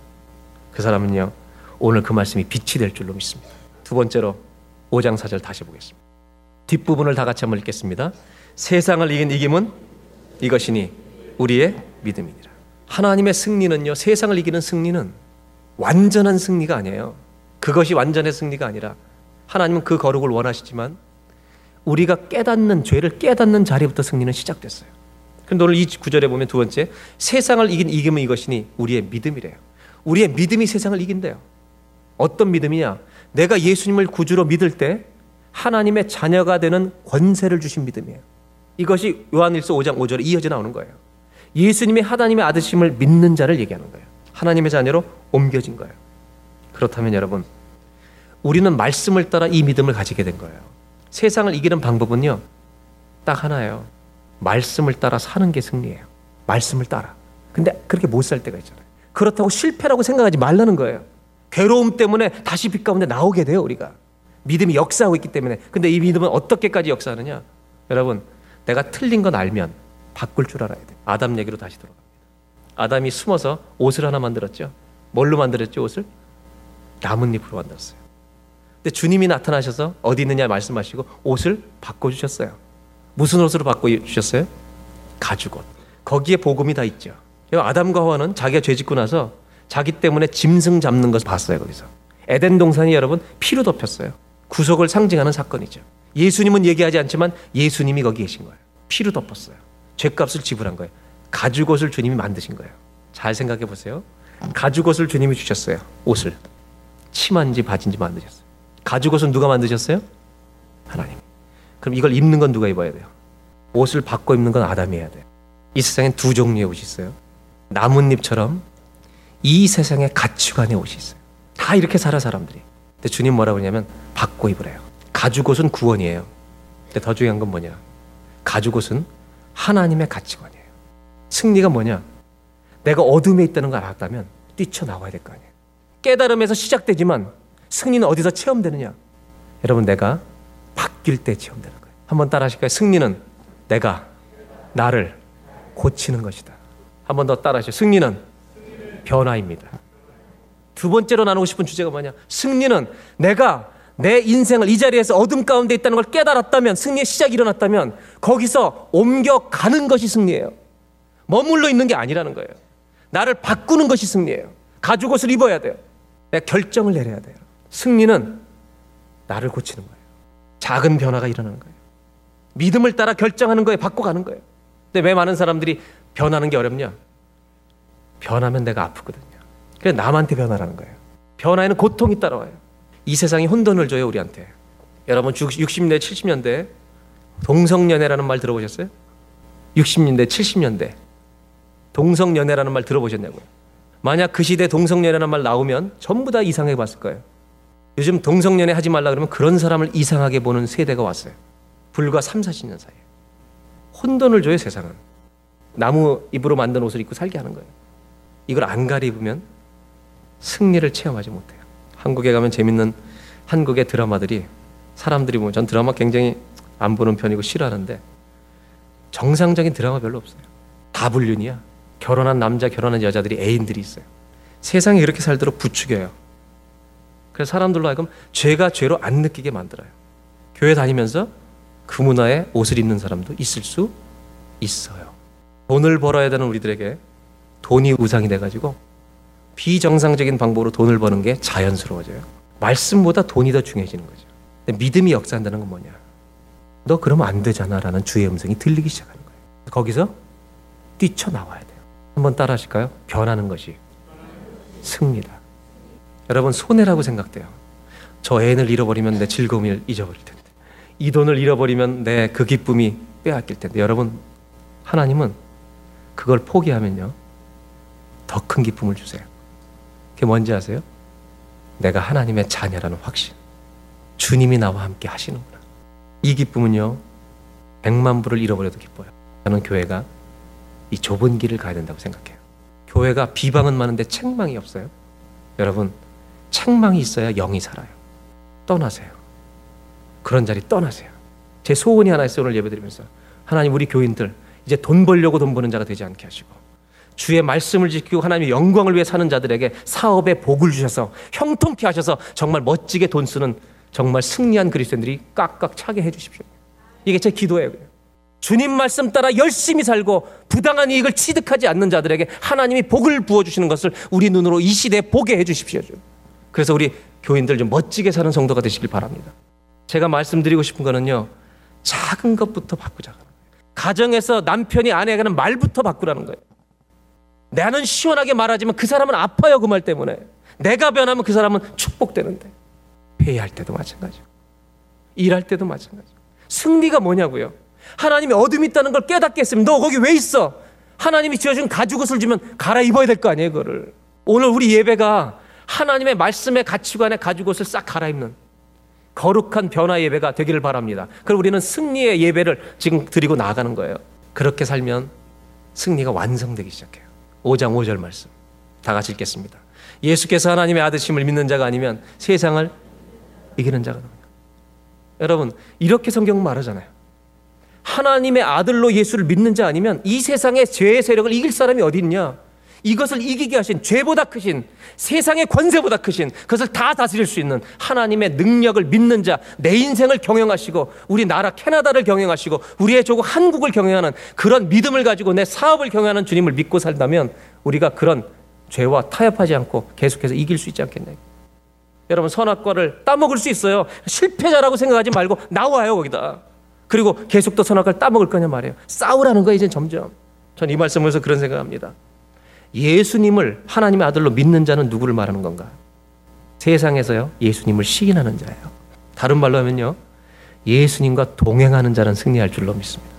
그 사람은요 오늘 그 말씀이 빛이 될 줄로 믿습니다. 두 번째로 5장 4절 다시 보겠습니다. 뒷부분을 다 같이 한번 읽겠습니다. 세상을 이긴 이김은 이것이니 우리의 믿음이니라. 하나님의 승리는요, 세상을 이기는 승리는 완전한 승리가 아니에요. 그것이 완전의 승리가 아니라 하나님은 그 거룩을 원하시지만 우리가 깨닫는 죄를 깨닫는 자리부터 승리는 시작됐어요. 그런데 오늘 이 구절에 보면 두 번째 세상을 이긴 이김은 이것이니 우리의 믿음이래요. 우리의 믿음이 세상을 이긴대요. 어떤 믿음이냐? 내가 예수님을 구주로 믿을 때 하나님의 자녀가 되는 권세를 주신 믿음이에요. 이것이 요한일서 5장 5절에 이어져 나오는 거예요. 예수님이 하나님의 아드심을 믿는 자를 얘기하는 거예요. 하나님의 자녀로 옮겨진 거예요. 그렇다면 여러분, 우리는 말씀을 따라 이 믿음을 가지게 된 거예요. 세상을 이기는 방법은요, 딱 하나예요. 말씀을 따라 사는 게 승리예요. 말씀을 따라. 근데 그렇게 못 살 때가 있잖아요. 그렇다고 실패라고 생각하지 말라는 거예요. 괴로움 때문에 다시 빛 가운데 나오게 돼요, 우리가. 믿음이 역사하고 있기 때문에. 근데 이 믿음은 어떻게까지 역사하느냐? 여러분, 내가 틀린 건 알면 바꿀 줄 알아야 돼. 아담 얘기로 다시 돌아갑니다. 아담이 숨어서 옷을 하나 만들었죠. 뭘로 만들었죠, 옷을? 나뭇잎으로 만들었어요. 근데 주님이 나타나셔서 어디 있느냐 말씀하시고 옷을 바꿔 주셨어요. 무슨 옷으로 바꿔 주셨어요? 가죽옷. 거기에 복음이 다 있죠. 아담과 하와는 자기가 죄 짓고 나서 자기 때문에 짐승 잡는 것을 봤어요, 거기서. 에덴 동산이 여러분 피로 덮였어요. 구속을 상징하는 사건이죠. 예수님은 얘기하지 않지만 예수님이 거기 계신 거예요. 피로 덮었어요. 죄값을 지불한 거예요. 가죽옷을 주님이 만드신 거예요. 잘 생각해 보세요. 가죽옷을 주님이 주셨어요. 옷을. 치마인지 바지인지 만드셨어요. 가죽옷은 누가 만드셨어요? 하나님. 그럼 이걸 입는 건 누가 입어야 돼요? 옷을 바꿔 입는 건 아담이 해야 돼요. 이 세상엔 두 종류의 옷이 있어요. 나뭇잎처럼 이 세상에 가치관의 옷이 있어요. 다 이렇게 살아 사람들이. 근데 주님 뭐라고 그러냐면 바꿔 입으래요. 가죽 옷은 구원이에요. 근데 더 중요한 건 뭐냐? 가죽 옷은 하나님의 가치관이에요. 승리가 뭐냐? 내가 어둠에 있다는 걸 알았다면 뛰쳐나와야 될 거 아니에요. 깨달음에서 시작되지만 승리는 어디서 체험되느냐? 여러분 내가 바뀔 때 체험되는 거예요. 한번 따라 하실까요? 승리는 내가 나를 고치는 것이다. 한번 더 따라 하시죠. 승리는 변화입니다. 두 번째로 나누고 싶은 주제가 뭐냐? 승리는 내가 내 인생을 이 자리에서 어둠 가운데 있다는 걸 깨달았다면 승리의 시작이 일어났다면 거기서 옮겨가는 것이 승리예요. 머물러 있는 게 아니라는 거예요. 나를 바꾸는 것이 승리예요. 가죽 옷을 입어야 돼요. 내가 결정을 내려야 돼요. 승리는 나를 고치는 거예요. 작은 변화가 일어나는 거예요. 믿음을 따라 결정하는 거에 바꿔가는 거예요. 근데 왜 많은 사람들이 변하는 게 어렵냐? 변하면 내가 아프거든요. 그래 남한테 변하라는 거예요. 변화에는 고통이 따라와요. 이 세상이 혼돈을 줘요 우리한테. 여러분 60년대 70년대 동성연애라는 말 들어보셨어요? 60년대 70년대 동성연애라는 말 들어보셨냐고요? 만약 그 시대 동성연애라는 말 나오면 전부 다 이상하게 봤을 거예요. 요즘 동성연애 하지 말라 그러면 그런 사람을 이상하게 보는 세대가 왔어요. 불과 3, 40년 사이에. 혼돈을 줘요 세상은. 나무 잎으로 만든 옷을 입고 살게 하는 거예요. 이걸 안 가리우면 승리를 체험하지 못해요. 한국에 가면 재밌는 한국의 드라마들이 사람들이 보면 전 드라마 굉장히 안 보는 편이고 싫어하는데 정상적인 드라마 별로 없어요. 다 불륜이야. 결혼한 남자, 결혼한 여자들이 애인들이 있어요. 세상이 이렇게 살도록 부추겨요. 그래서 사람들로 하여금 죄가 죄로 안 느끼게 만들어요. 교회 다니면서 그 문화에 옷을 입는 사람도 있을 수 있어요. 돈을 벌어야 되는 우리들에게 돈이 우상이 돼가지고 비정상적인 방법으로 돈을 버는 게 자연스러워져요. 말씀보다 돈이 더 중요해지는 거죠. 믿음이 역사한다는 건 뭐냐? 너 그러면 안 되잖아 라는 주의 음성이 들리기 시작하는 거예요. 거기서 뛰쳐나와야 돼요. 한번 따라 하실까요? 변하는 것이 승리다. 여러분 손해라고 생각돼요. 저 애인을 잃어버리면 내 즐거움을 잊어버릴 텐데. 이 돈을 잃어버리면 내 그 기쁨이 빼앗길 텐데. 여러분 하나님은 그걸 포기하면요. 더 큰 기쁨을 주세요. 그게 뭔지 아세요? 내가 하나님의 자녀라는 확신. 주님이 나와 함께 하시는구나. 이 기쁨은요, 백만 불을 잃어버려도 기뻐요. 저는 교회가 이 좁은 길을 가야 된다고 생각해요. 교회가 비방은 많은데 책망이 없어요. 여러분, 책망이 있어야 영이 살아요. 떠나세요. 그런 자리 떠나세요. 제 소원이 하나 있어요. 오늘 예배드리면서. 하나님, 우리 교인들, 이제 돈 벌려고 돈 버는 자가 되지 않게 하시고, 주의 말씀을 지키고 하나님의 영광을 위해 사는 자들에게 사업에 복을 주셔서 형통케 하셔서 정말 멋지게 돈 쓰는 정말 승리한 그리스도인들이 깍깍 차게 해 주십시오. 이게 제 기도예요. 주님 말씀 따라 열심히 살고 부당한 이익을 취득하지 않는 자들에게 하나님이 복을 부어 주시는 것을 우리 눈으로 이 시대에 보게 해 주십시오. 그래서 우리 교인들 좀 멋지게 사는 성도가 되시길 바랍니다. 제가 말씀드리고 싶은 거는요. 작은 것부터 바꾸자. 가정에서 남편이 아내에게는 말부터 바꾸라는 거예요. 나는 시원하게 말하지만 그 사람은 아파요 그 말 때문에. 내가 변하면 그 사람은 축복되는데. 회의할 때도 마찬가지고. 일할 때도 마찬가지고. 승리가 뭐냐고요. 하나님이 어둠이 있다는 걸 깨닫게 했으면 너 거기 왜 있어? 하나님이 지어준 가죽옷을 주면 갈아입어야 될 거 아니에요 그거를. 오늘 우리 예배가 하나님의 말씀의 가치관에 가죽옷을 싹 갈아입는 거룩한 변화 예배가 되기를 바랍니다. 그럼 우리는 승리의 예배를 지금 드리고 나아가는 거예요. 그렇게 살면 승리가 완성되기 시작해요. 5장 5절 말씀. 다 같이 읽겠습니다. 예수께서 하나님의 아드심을 믿는 자가 아니면 세상을 이기는 자가 됩니다. 여러분, 이렇게 성경은 말하잖아요. 하나님의 아들로 예수를 믿는 자 아니면 이 세상의 죄의 세력을 이길 사람이 어디 있냐? 이것을 이기게 하신 죄보다 크신 세상의 권세보다 크신 그것을 다 다스릴 수 있는 하나님의 능력을 믿는 자, 내 인생을 경영하시고 우리 나라 캐나다를 경영하시고 우리의 조국 한국을 경영하는 그런 믿음을 가지고 내 사업을 경영하는 주님을 믿고 살다면 우리가 그런 죄와 타협하지 않고 계속해서 이길 수 있지 않겠냐. 여러분 선악과를 따먹을 수 있어요. 실패자라고 생각하지 말고 나와요 거기다. 그리고 계속 또 선악과를 따먹을 거냐 말이에요. 싸우라는 거예요 이제 점점. 전 이 말씀에서 그런 생각합니다. 예수님을 하나님의 아들로 믿는 자는 누구를 말하는 건가? 세상에서요, 예수님을 시인하는 자예요. 다른 말로 하면요, 예수님과 동행하는 자는 승리할 줄로 믿습니다.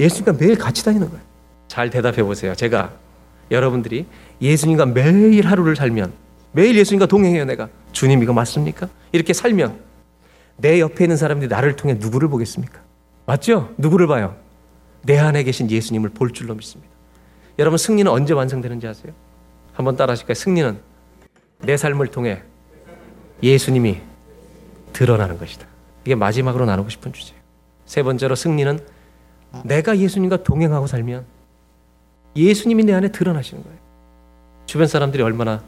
예수님과 매일 같이 다니는 거예요. 잘 대답해 보세요. 제가 여러분들이 예수님과 매일 하루를 살면 매일 예수님과 동행해요, 내가. 주님 이거 맞습니까? 이렇게 살면 내 옆에 있는 사람들이 나를 통해 누구를 보겠습니까? 맞죠? 누구를 봐요? 내 안에 계신 예수님을 볼 줄로 믿습니다. 여러분 승리는 언제 완성되는지 아세요? 한번 따라 하실까요? 승리는 내 삶을 통해 예수님이 드러나는 것이다. 이게 마지막으로 나누고 싶은 주제예요. 세 번째로 승리는 내가 예수님과 동행하고 살면 예수님이 내 안에 드러나시는 거예요. 주변 사람들이 얼마나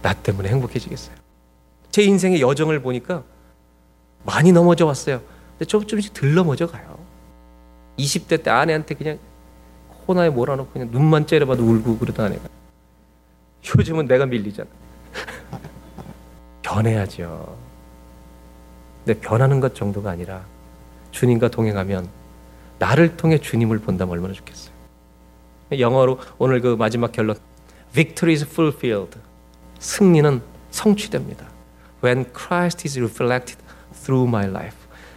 나 때문에 행복해지겠어요. 제 인생의 여정을 보니까 많이 넘어져 왔어요. 근데 좀, 조금씩 덜 넘어져 가요. 20대 때 아내한테 그냥 코나에 몰아놓고 그냥 눈만 째려봐도 울고 그러던 아내가 요즘은 내가 밀리잖아. 변해야죠. 근데 변하는 것 정도가 아니라 주님과 동행하면 나를 통해 주님을 본다면 얼마나 좋겠어요. 영어로 오늘 그 마지막 결론 Victory is fulfilled. 승리는 성취됩니다. When Christ is reflected through my life.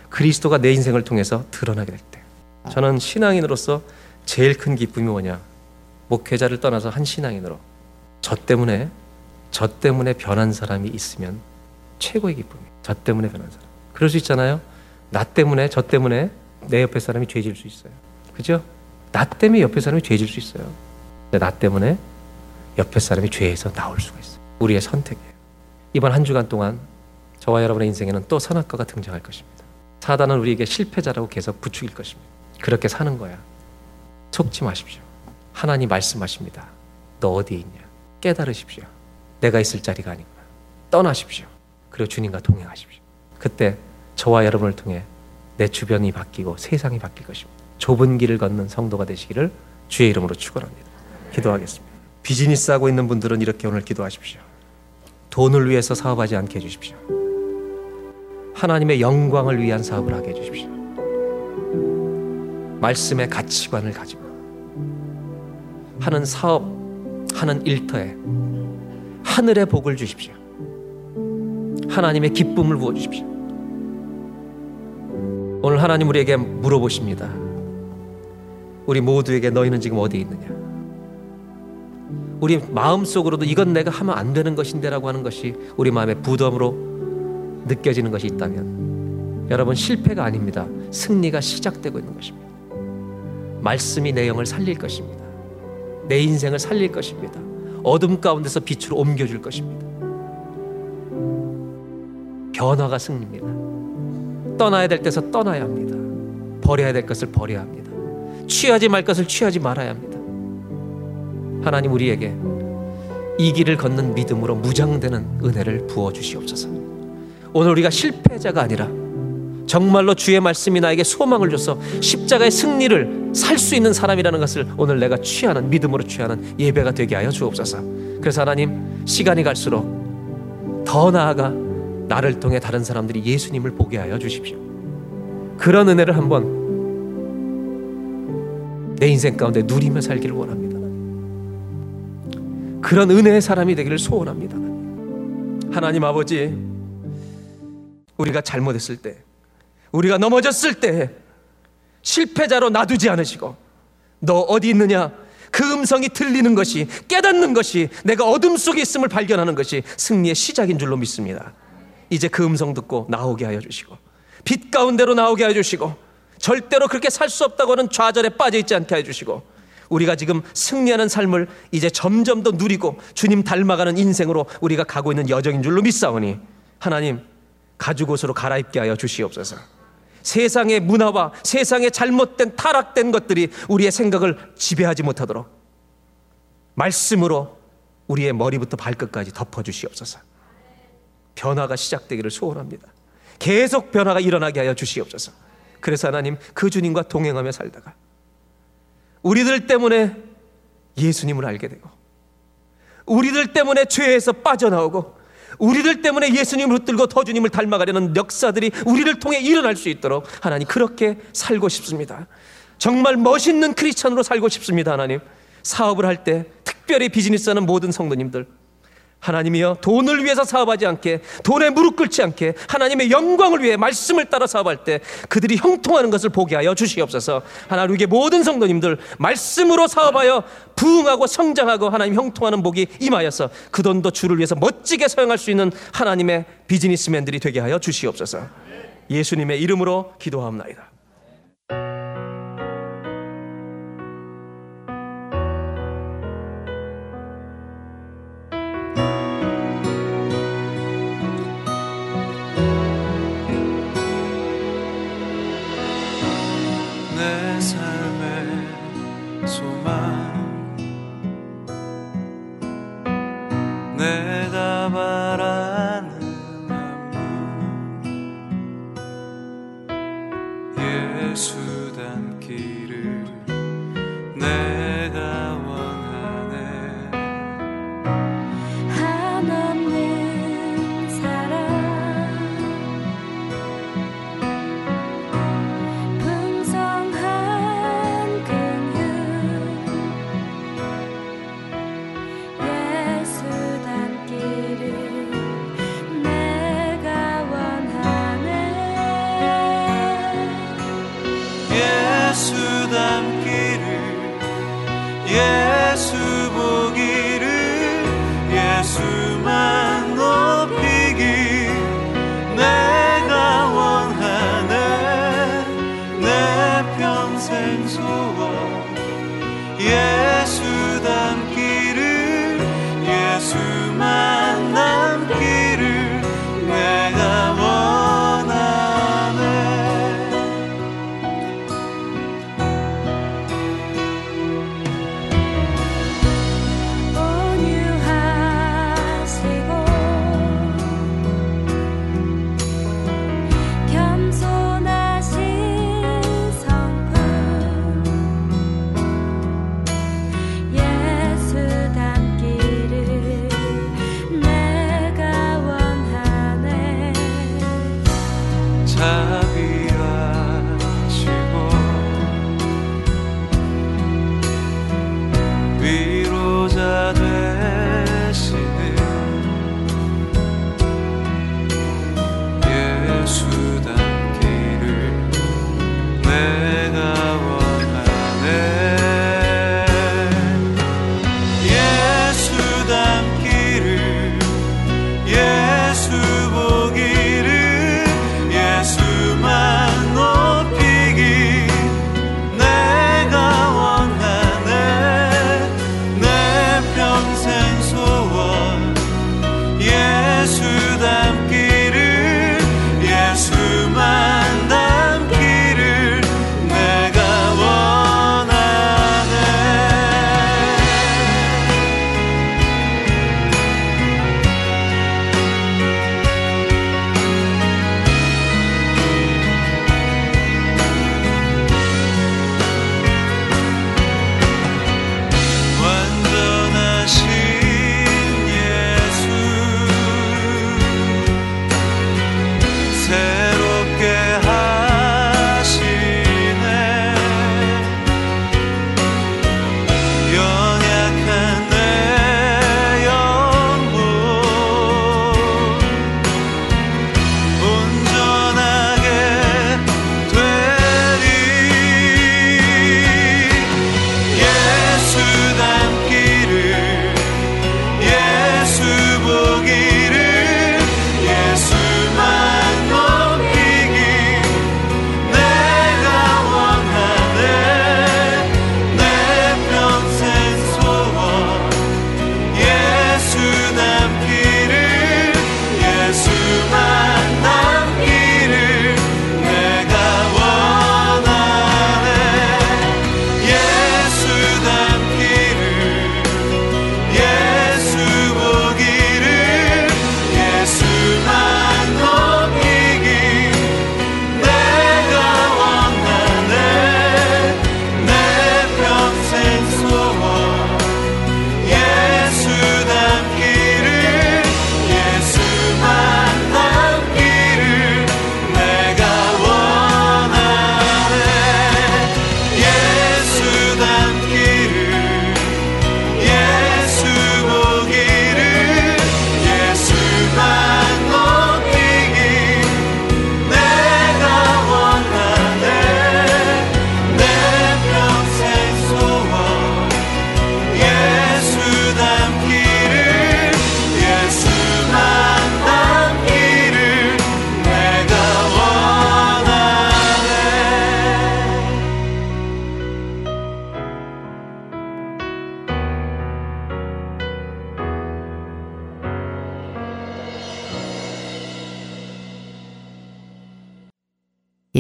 그리스도가 내 인생을 통해서 드러나게 될 때. 저는 신앙인으로서 제일 큰 기쁨이 뭐냐? 목회자를 떠나서 한 신앙인으로 저 때문에 저 때문에 변한 사람이 있으면 최고의 기쁨이. 저 때문에 변한 사람. 그럴 수 있잖아요. 나 때문에 저 때문에 내 옆에 사람이 죄질 수 있어요. 그죠? 나 때문에 옆에 사람이 죄질 수 있어요. 나 때문에 옆에 사람이 죄에서 나올 수가 있어요. 우리의 선택이에요. 이번 한 주간 동안 저와 여러분의 인생에는 또 선악과가 등장할 것입니다. 사단은 우리에게 실패자라고 계속 부추길 것입니다. 그렇게 사는 거야. 속지 마십시오. 하나님 말씀하십니다. 너 어디에 있냐? 깨달으십시오. 내가 있을 자리가 아니구나. 떠나십시오. 그리고 주님과 동행하십시오. 그때 저와 여러분을 통해 내 주변이 바뀌고 세상이 바뀔 것입니다. 좁은 길을 걷는 성도가 되시기를 주의 이름으로 축원합니다. 기도하겠습니다. 비즈니스 하고 있는 분들은 이렇게 오늘 기도하십시오. 돈을 위해서 사업하지 않게 해주십시오. 하나님의 영광을 위한 사업을 하게 해주십시오. 말씀의 가치관을 가지고 하는 사업, 하는 일터에 하늘의 복을 주십시오. 하나님의 기쁨을 부어 주십시오. 오늘 하나님 우리에게 물어보십니다. 우리 모두에게 너희는 지금 어디에 있느냐? 우리 마음속으로도 이건 내가 하면 안 되는 것인데라고 하는 것이 우리 마음의 부담으로 느껴지는 것이 있다면 여러분 실패가 아닙니다. 승리가 시작되고 있는 것입니다. 말씀이 내 영을 살릴 것입니다. 내 인생을 살릴 것입니다. 어둠 가운데서 빛으로 옮겨줄 것입니다. 변화가 승리입니다. 떠나야 될 때서 떠나야 합니다. 버려야 될 것을 버려야 합니다. 취하지 말 것을 취하지 말아야 합니다. 하나님 우리에게 이 길을 걷는 믿음으로 무장되는 은혜를 부어 주시옵소서. 오늘 우리가 실패자가 아니라 정말로 주의 말씀이 나에게 소망을 줘서 십자가의 승리를 살 수 있는 사람이라는 것을 오늘 내가 취하는 믿음으로 취하는 예배가 되게 하여 주옵소서. 그래서 하나님 시간이 갈수록 더 나아가 나를 통해 다른 사람들이 예수님을 보게 하여 주십시오. 그런 은혜를 한번 내 인생 가운데 누리며 살기를 원합니다. 그런 은혜의 사람이 되기를 소원합니다. 하나님 아버지, 우리가 잘못했을 때, 우리가 넘어졌을 때, 실패자로 놔두지 않으시고, 너 어디 있느냐? 그 음성이 들리는 것이, 깨닫는 것이, 내가 어둠 속에 있음을 발견하는 것이 승리의 시작인 줄로 믿습니다. 이제 그 음성 듣고 나오게 하여 주시고, 빛 가운데로 나오게 하여 주시고, 절대로 그렇게 살 수 없다고 하는 좌절에 빠져 있지 않게 해주시고 우리가 지금 승리하는 삶을 이제 점점 더 누리고 주님 닮아가는 인생으로 우리가 가고 있는 여정인 줄로 믿사오니 하나님 가죽옷으로 갈아입게 하여 주시옵소서. 세상의 문화와 세상의 잘못된 타락된 것들이 우리의 생각을 지배하지 못하도록 말씀으로 우리의 머리부터 발끝까지 덮어 주시옵소서. 변화가 시작되기를 소원합니다. 계속 변화가 일어나게 하여 주시옵소서. 그래서 하나님 그 주님과 동행하며 살다가 우리들 때문에 예수님을 알게 되고 우리들 때문에 죄에서 빠져나오고 우리들 때문에 예수님을 붙들고 더 주님을 닮아가려는 역사들이 우리를 통해 일어날 수 있도록 하나님 그렇게 살고 싶습니다. 정말 멋있는 크리스천으로 살고 싶습니다. 하나님 사업을 할 때 특별히 비즈니스 하는 모든 성도님들 하나님이여 돈을 위해서 사업하지 않게 돈에 무릎 꿇지 않게 하나님의 영광을 위해 말씀을 따라 사업할 때 그들이 형통하는 것을 보게 하여 주시옵소서 하나님 우리의 모든 성도님들 말씀으로 사업하여 부흥하고 성장하고 하나님 형통하는 복이 임하여서 그 돈도 주를 위해서 멋지게 사용할 수 있는 하나님의 비즈니스맨들이 되게 하여 주시옵소서 예수님의 이름으로 기도하옵나이다.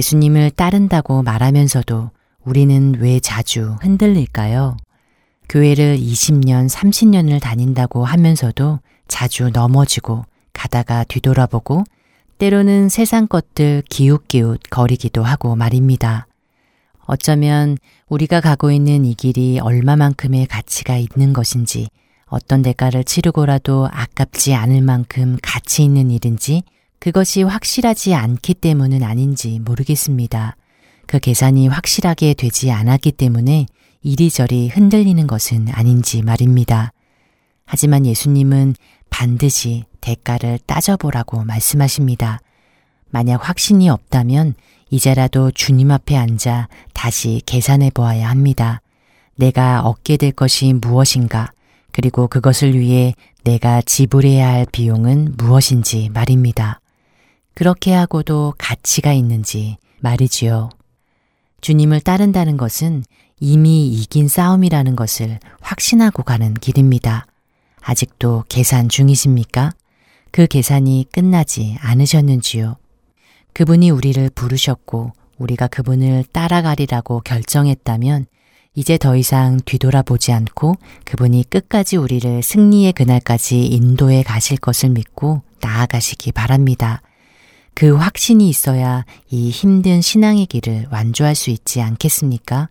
예수님을 따른다고 말하면서도 우리는 왜 자주 흔들릴까요? 교회를 20년, 30년을 다닌다고 하면서도 자주 넘어지고 가다가 뒤돌아보고 때로는 세상 것들 기웃기웃 거리기도 하고 말입니다. 어쩌면 우리가 가고 있는 이 길이 얼마만큼의 가치가 있는 것인지 어떤 대가를 치르고라도 아깝지 않을 만큼 가치 있는 일인지 그것이 확실하지 않기 때문은 아닌지 모르겠습니다. 그 계산이 확실하게 되지 않았기 때문에 이리저리 흔들리는 것은 아닌지 말입니다. 하지만 예수님은 반드시 대가를 따져보라고 말씀하십니다. 만약 확신이 없다면 이제라도 주님 앞에 앉아 다시 계산해 보아야 합니다. 내가 얻게 될 것이 무엇인가, 그리고 그것을 위해 내가 지불해야 할 비용은 무엇인지 말입니다. 그렇게 하고도 가치가 있는지 말이지요. 주님을 따른다는 것은 이미 이긴 싸움이라는 것을 확신하고 가는 길입니다. 아직도 계산 중이십니까? 그 계산이 끝나지 않으셨는지요? 그분이 우리를 부르셨고 우리가 그분을 따라가리라고 결정했다면 이제 더 이상 뒤돌아보지 않고 그분이 끝까지 우리를 승리의 그날까지 인도해 가실 것을 믿고 나아가시기 바랍니다. 그 확신이 있어야 이 힘든 신앙의 길을 완주할 수 있지 않겠습니까?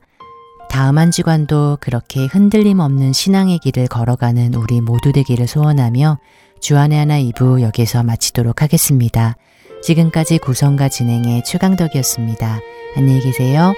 다음 한 주간도 그렇게 흔들림 없는 신앙의 길을 걸어가는 우리 모두 되기를 소원하며 주안의 하나 2부 여기서 마치도록 하겠습니다. 지금까지 구성과 진행의 최강덕이었습니다. 안녕히 계세요.